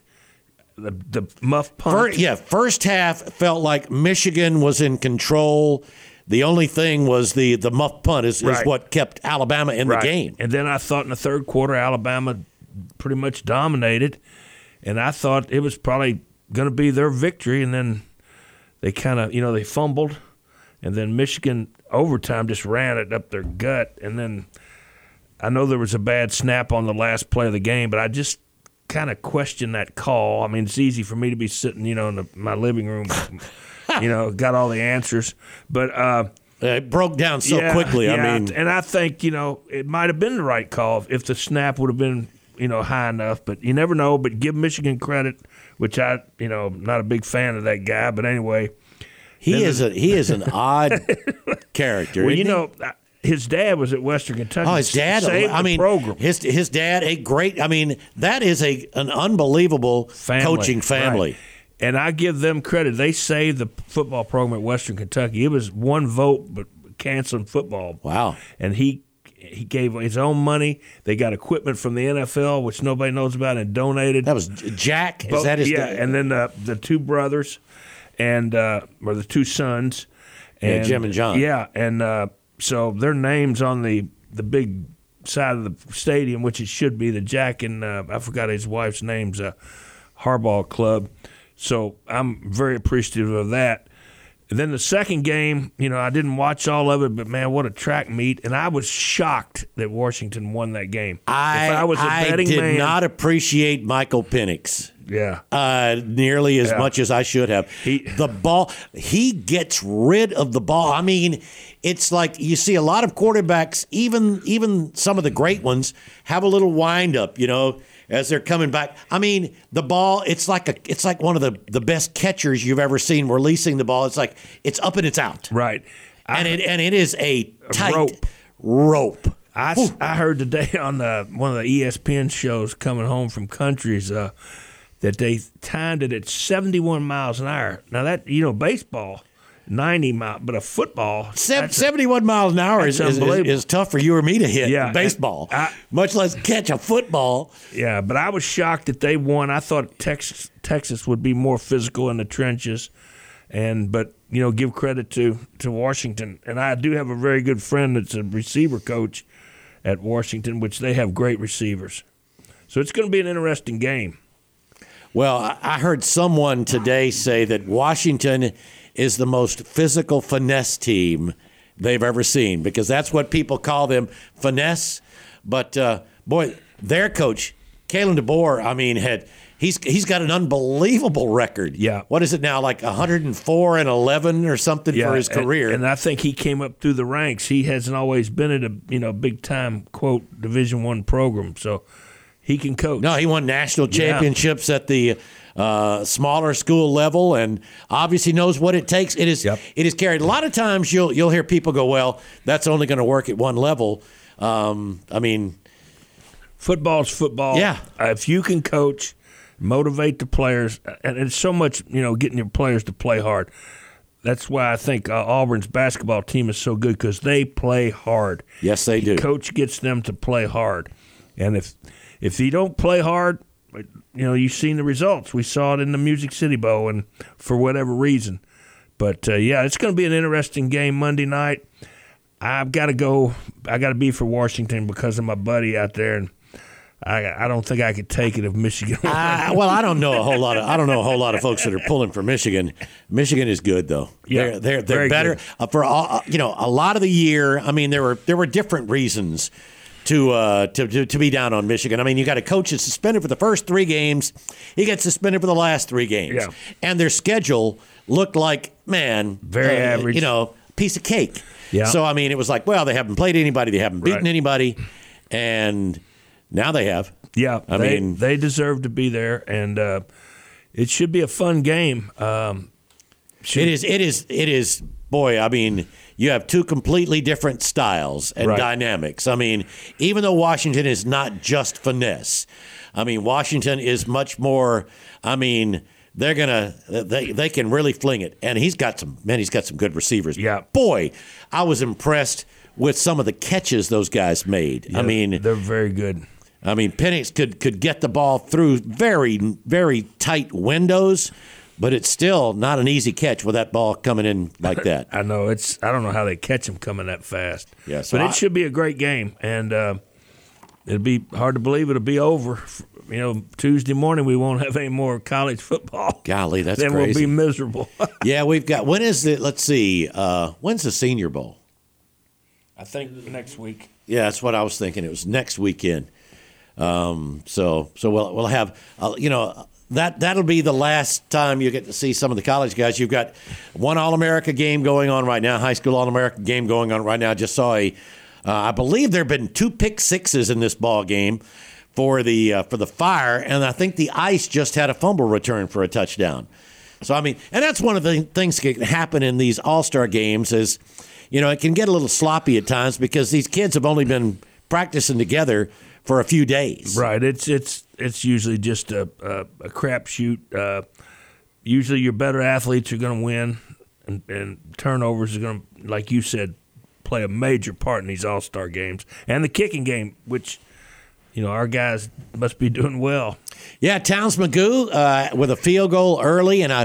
the the muff punt. Fir- yeah, first half felt like Michigan was in control. The only thing was the the muff punt is, is what kept Alabama in Right. the game. And then I thought in the third quarter, Alabama pretty much dominated, and I thought it was probably going to be their victory. And then they kind of, you know, they fumbled, and then Michigan overtime just ran it up their gut. And then I know there was a bad snap on the last play of the game, but I just kind of question that call. I mean, it's easy for me to be sitting, you know, in the, my living room, you know, got all the answers, but. uh it broke down so yeah, quickly. I mean- and I think you know it might have been the right call if the snap would have been you know high enough, but you never know. But give Michigan credit, which I you know not a big fan of that guy, but anyway, He is a he is an odd character. well, you he? know. uh, His dad was at Western Kentucky. Oh, his dad! saved I mean, program. his his dad, a great. I mean, that is a an unbelievable coaching family. Right. And I give them credit. They saved the football program at Western Kentucky. It was one vote, but canceling football. Wow. And he he gave his own money. They got equipment from the NFL, which nobody knows about, and donated. That was Jack. Is that his yeah, and then the the two brothers, and uh, or the two sons, Yeah, and Jim and John. Yeah, and uh, so their names on the the big side of the stadium, which it should be the Jack and uh, I forgot his wife's name's uh, Harbaugh Club. So I'm very appreciative of that. And then the second game, you know, I didn't watch all of it, but man, what a track meet! And I was shocked that Washington won that game. I, if I was a I betting did man, not appreciate Michael Penix. Yeah. Uh, nearly as Yeah. much as I should have. the ball, he gets rid of the ball. I mean, it's like you see a lot of quarterbacks, even even some of the great ones, have a little wind up, you know, as they're coming back. I mean, the ball, it's like a, it's like one of the the best catchers you've ever seen releasing the ball. It's like it's up and it's out. Right. and it and it is a tight rope. rope. I, I heard today on the, one of the ESPN shows coming home from countries uh, that they timed it at 71 miles an hour. Now that you know baseball, 90 mile, but a football, Sev- that's a- 71 miles an hour is, is, is, tough for you or me to hit Yeah, baseball, much less catch a football. Yeah, but I was shocked that they won. I thought Texas Texas would be more physical in the trenches, and but you know give credit to to Washington. And I do have a very good friend that's a receiver coach at Washington, which they have great receivers. So it's going to be an interesting game. Well, I I heard someone today say that Washington is the most physical finesse team they've ever seen because that's what people call them finesse. But uh, boy, their coach, Kalen DeBoer, I mean, had he's he's got an unbelievable record. Yeah. What is it now? Like 104 and 11 or something for his and- career. And, I think he came up through the ranks. He hasn't always been at a you know big time quote Division One program, so he can coach. No, he won national Yeah. championships at the uh, smaller school level, and obviously knows what it takes. It is it is carried. A lot of times you'll you'll hear people go, "Well, that's only going to work at one level." Um, I mean, football's football. Yeah. Uh, if you can coach, motivate the players, and it's so much you know getting your players to play hard. That's why I think uh, Auburn's basketball team is so good because they play hard. Yes, they do. Coach gets them to play hard, and if if you don't play hard, you know you've seen the results. We saw it in the Music City Bowl, and for whatever reason. But uh, yeah, it's going to be an interesting game Monday night. I've got to go. I got to be for Washington because of my buddy out there, and I I don't think I could take it if Michigan. I, well, I don't know a whole lot of I don't know a whole lot of folks that are pulling for Michigan. Michigan is good though. Yeah, they're they're, they're better uh, for all, uh, you know a lot of the year. I mean, there were there were different reasons to uh, to, to to be down on Michigan. I mean, you got a coach that's suspended for the first three games. He gets suspended for the last three games, Yeah. and their schedule looked like man Very uh, average. You know, piece of cake. Yeah. So I mean, it was like, well, they haven't played anybody, they haven't beaten Right. anybody, and now they have. Yeah, I they, mean- they deserve to be there, and uh, it should be a fun game. Um, It is. It is. It is. Boy, I mean, you have two completely different styles and Right. dynamics. I mean, even though Washington is not just finesse, I mean, Washington is much more. I mean, they're gonna. They they can really fling it, and he's got some. Man, he's got some good receivers. Yeah. Boy, I was impressed with some of the catches those guys made. I mean, they're very good. I mean, Penix could could get the ball through very very tight windows, but it's still not an easy catch with that ball coming in like that. I know it's. I don't know how they catch them coming that fast. Yeah, so but I- it should be a great game, and uh, it'll be hard to believe it'll be over. You know, Tuesday morning we won't have any more college football. Golly, that's then crazy. we'll be miserable. yeah, we've got. When is it? Let's see. Uh, when's the Senior Bowl? I think next week. Yeah, that's what I was thinking. It was next weekend. Um, so so we'll we'll have uh, you know that that'll be the last time you get to see some of the college guys. You've got one All America game going on right now, high school All America game going on right now. I just saw a, uh, I believe there have been two pick sixes in this ball game for the uh, for the Fire, and I think the Ice just had a fumble return for a touchdown. So I mean, and that's one of the things that can happen in these All Star games is, you know, it can get a little sloppy at times because these kids have only been practicing together for a few days. Right. It's it's it's usually just a a, a crapshoot. Uh, usually, your better athletes are going to win, and, and turnovers are going to, like you said, play a major part in these All Star games and the kicking game, which you know our guys must be doing well. Yeah, Towns McGough uh, with a field goal early, and I,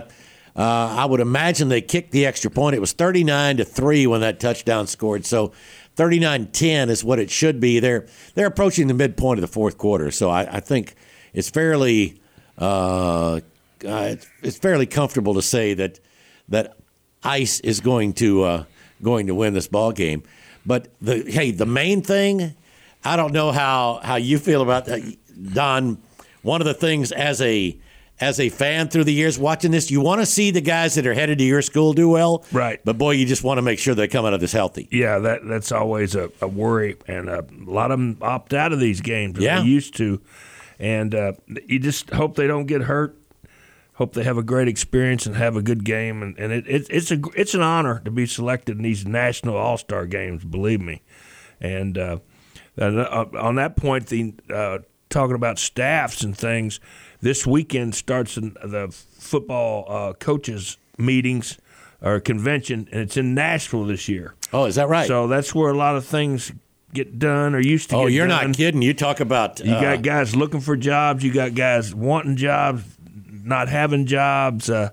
uh, I would imagine they kicked the extra point. It was thirty nine to three when that touchdown scored. So 39-10 is what it should be. They're they're approaching the midpoint of the fourth quarter, so I, I think it's fairly uh, uh, it's, fairly comfortable to say that that Ice is going to uh, going to win this ball game. But the hey, the main thing, I don't know how how you feel about that, Don. One of the things as a as a fan through the years watching this, you want to see the guys that are headed to your school do well, Right. But boy, you just want to make sure they come out of this healthy. Yeah, that that's always a, a worry, and uh, a lot of them opt out of these games. as Yeah. they used to, and uh, you just hope they don't get hurt. Hope they have a great experience and have a good game, and, and it, it, it's a it's an honor to be selected in these national All Star games. Believe me, and uh, uh, on that point, the uh, talking about staffs and things. This weekend starts the football uh, coaches meetings or convention, and it's in Nashville this year. Oh, is that right? So that's where a lot of things get done or used to. oh, you're done. not kidding. You talk about You uh, got guys looking for jobs. You got guys wanting jobs, not having jobs. Uh,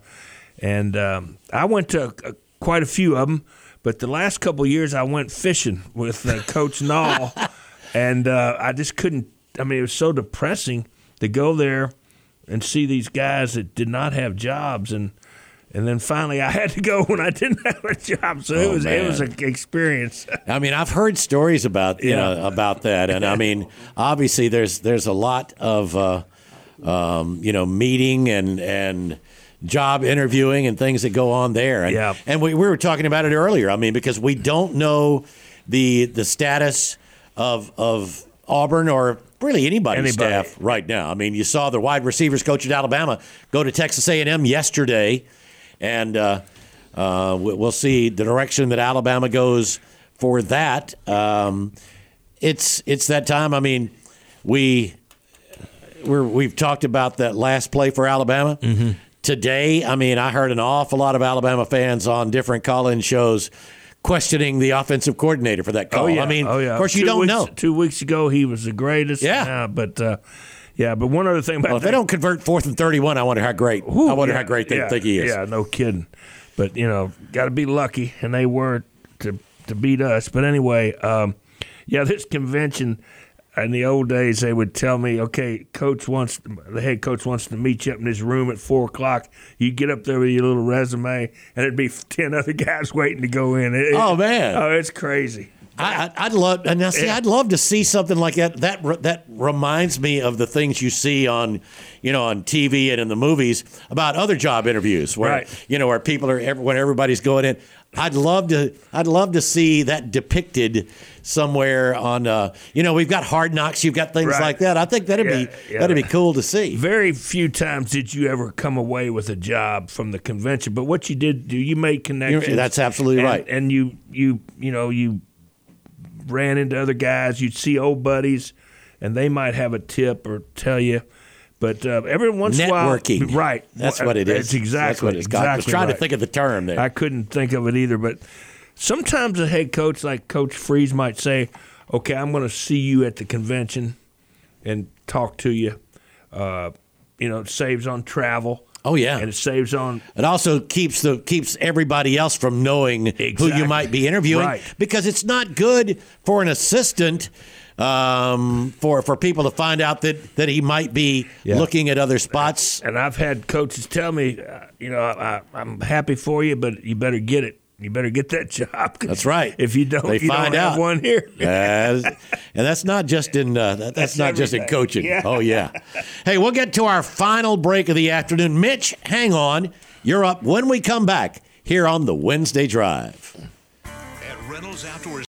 and um, I went to uh, quite a few of them, but the last couple of years I went fishing with uh, Coach Nall, and uh, I just couldn't. I mean, it was so depressing to go there and see these guys that did not have jobs and. And then finally, I had to go when I didn't have a job, so it Oh, was it was an experience. I mean, I've heard stories about you Yeah. know about that, and I mean, obviously, there's there's a lot of uh, um, you know meeting and and job interviewing and things that go on there. And, Yeah. and we, we were talking about it earlier. I mean, because we don't know the the status of of Auburn or really anybody's Anybody. staff right now. I mean, you saw the wide receivers coach at Alabama go to Texas A&M yesterday, and uh, uh, we- we'll see the direction that Alabama goes for that. Um, it's it's that time. I mean, we we're, we've talked about that last play for Alabama today. I mean, I heard an awful lot of Alabama fans on different call-in shows questioning the offensive coordinator for that call. Oh yeah, I mean, oh, yeah. of course, you Two don't weeks- know. Two weeks ago, he was the greatest. Yeah. but uh, yeah, but one other thing about Well, if they don't convert fourth and thirty-one, I wonder how great. I wonder yeah, how great they yeah, think he is. Yeah, no kidding. But you know, got to be lucky, and they were to to beat us. But anyway, um, yeah, this convention. In the old days, they would tell me, "Okay, coach wants the head coach wants to meet you up in his room at four o'clock. You get up there with your little resume, and it'd be ten other guys waiting to go in." It- Oh, man. oh, it's crazy. I, I'd love, and now see, Yeah. I'd love to see something like that. That that reminds me of the things you see on, you know, on TV and in the movies about other job interviews, where Right. you know where people are when everybody's going in. I'd love to, I'd love to see that depicted somewhere on, uh, you know, we've got Hard Knocks, you've got things Right. like that. I think that'd be Yeah, yeah. that'd be cool to see. Very few times did you ever come away with a job from the convention, but what you did do, you made connections. that's absolutely and- right. And you, you, you know, you ran into other guys. You'd see old buddies, and they might have a tip or tell you. But uh, every once in a while, Networking. right? That's what it is. That's exactly. That's what it's got. I was exactly trying to think of the term there. I couldn't think of it either. But sometimes a head coach like Coach Freeze might say, "Okay, I'm going to see you at the convention and talk to you." Uh, you know, it saves on travel. Oh yeah, and it saves on. It also keeps the keeps everybody else from knowing who you might be interviewing Right. because it's not good for an assistant um, for for people to find out that that he might be Yeah. looking at other spots. And I've had coaches tell me, uh, you know, I, I'm happy for you, but you better get it. You better get that job. That's right. If you don't, They you find don't have out. one here. Yes. and that's not just in uh, that, that's, That's not just in coaching. Yeah. Oh yeah. hey, we'll get to our final break of the afternoon. Mitch, hang on. You're up when we come back here on the Wednesday Drive. At Reynolds Outdoor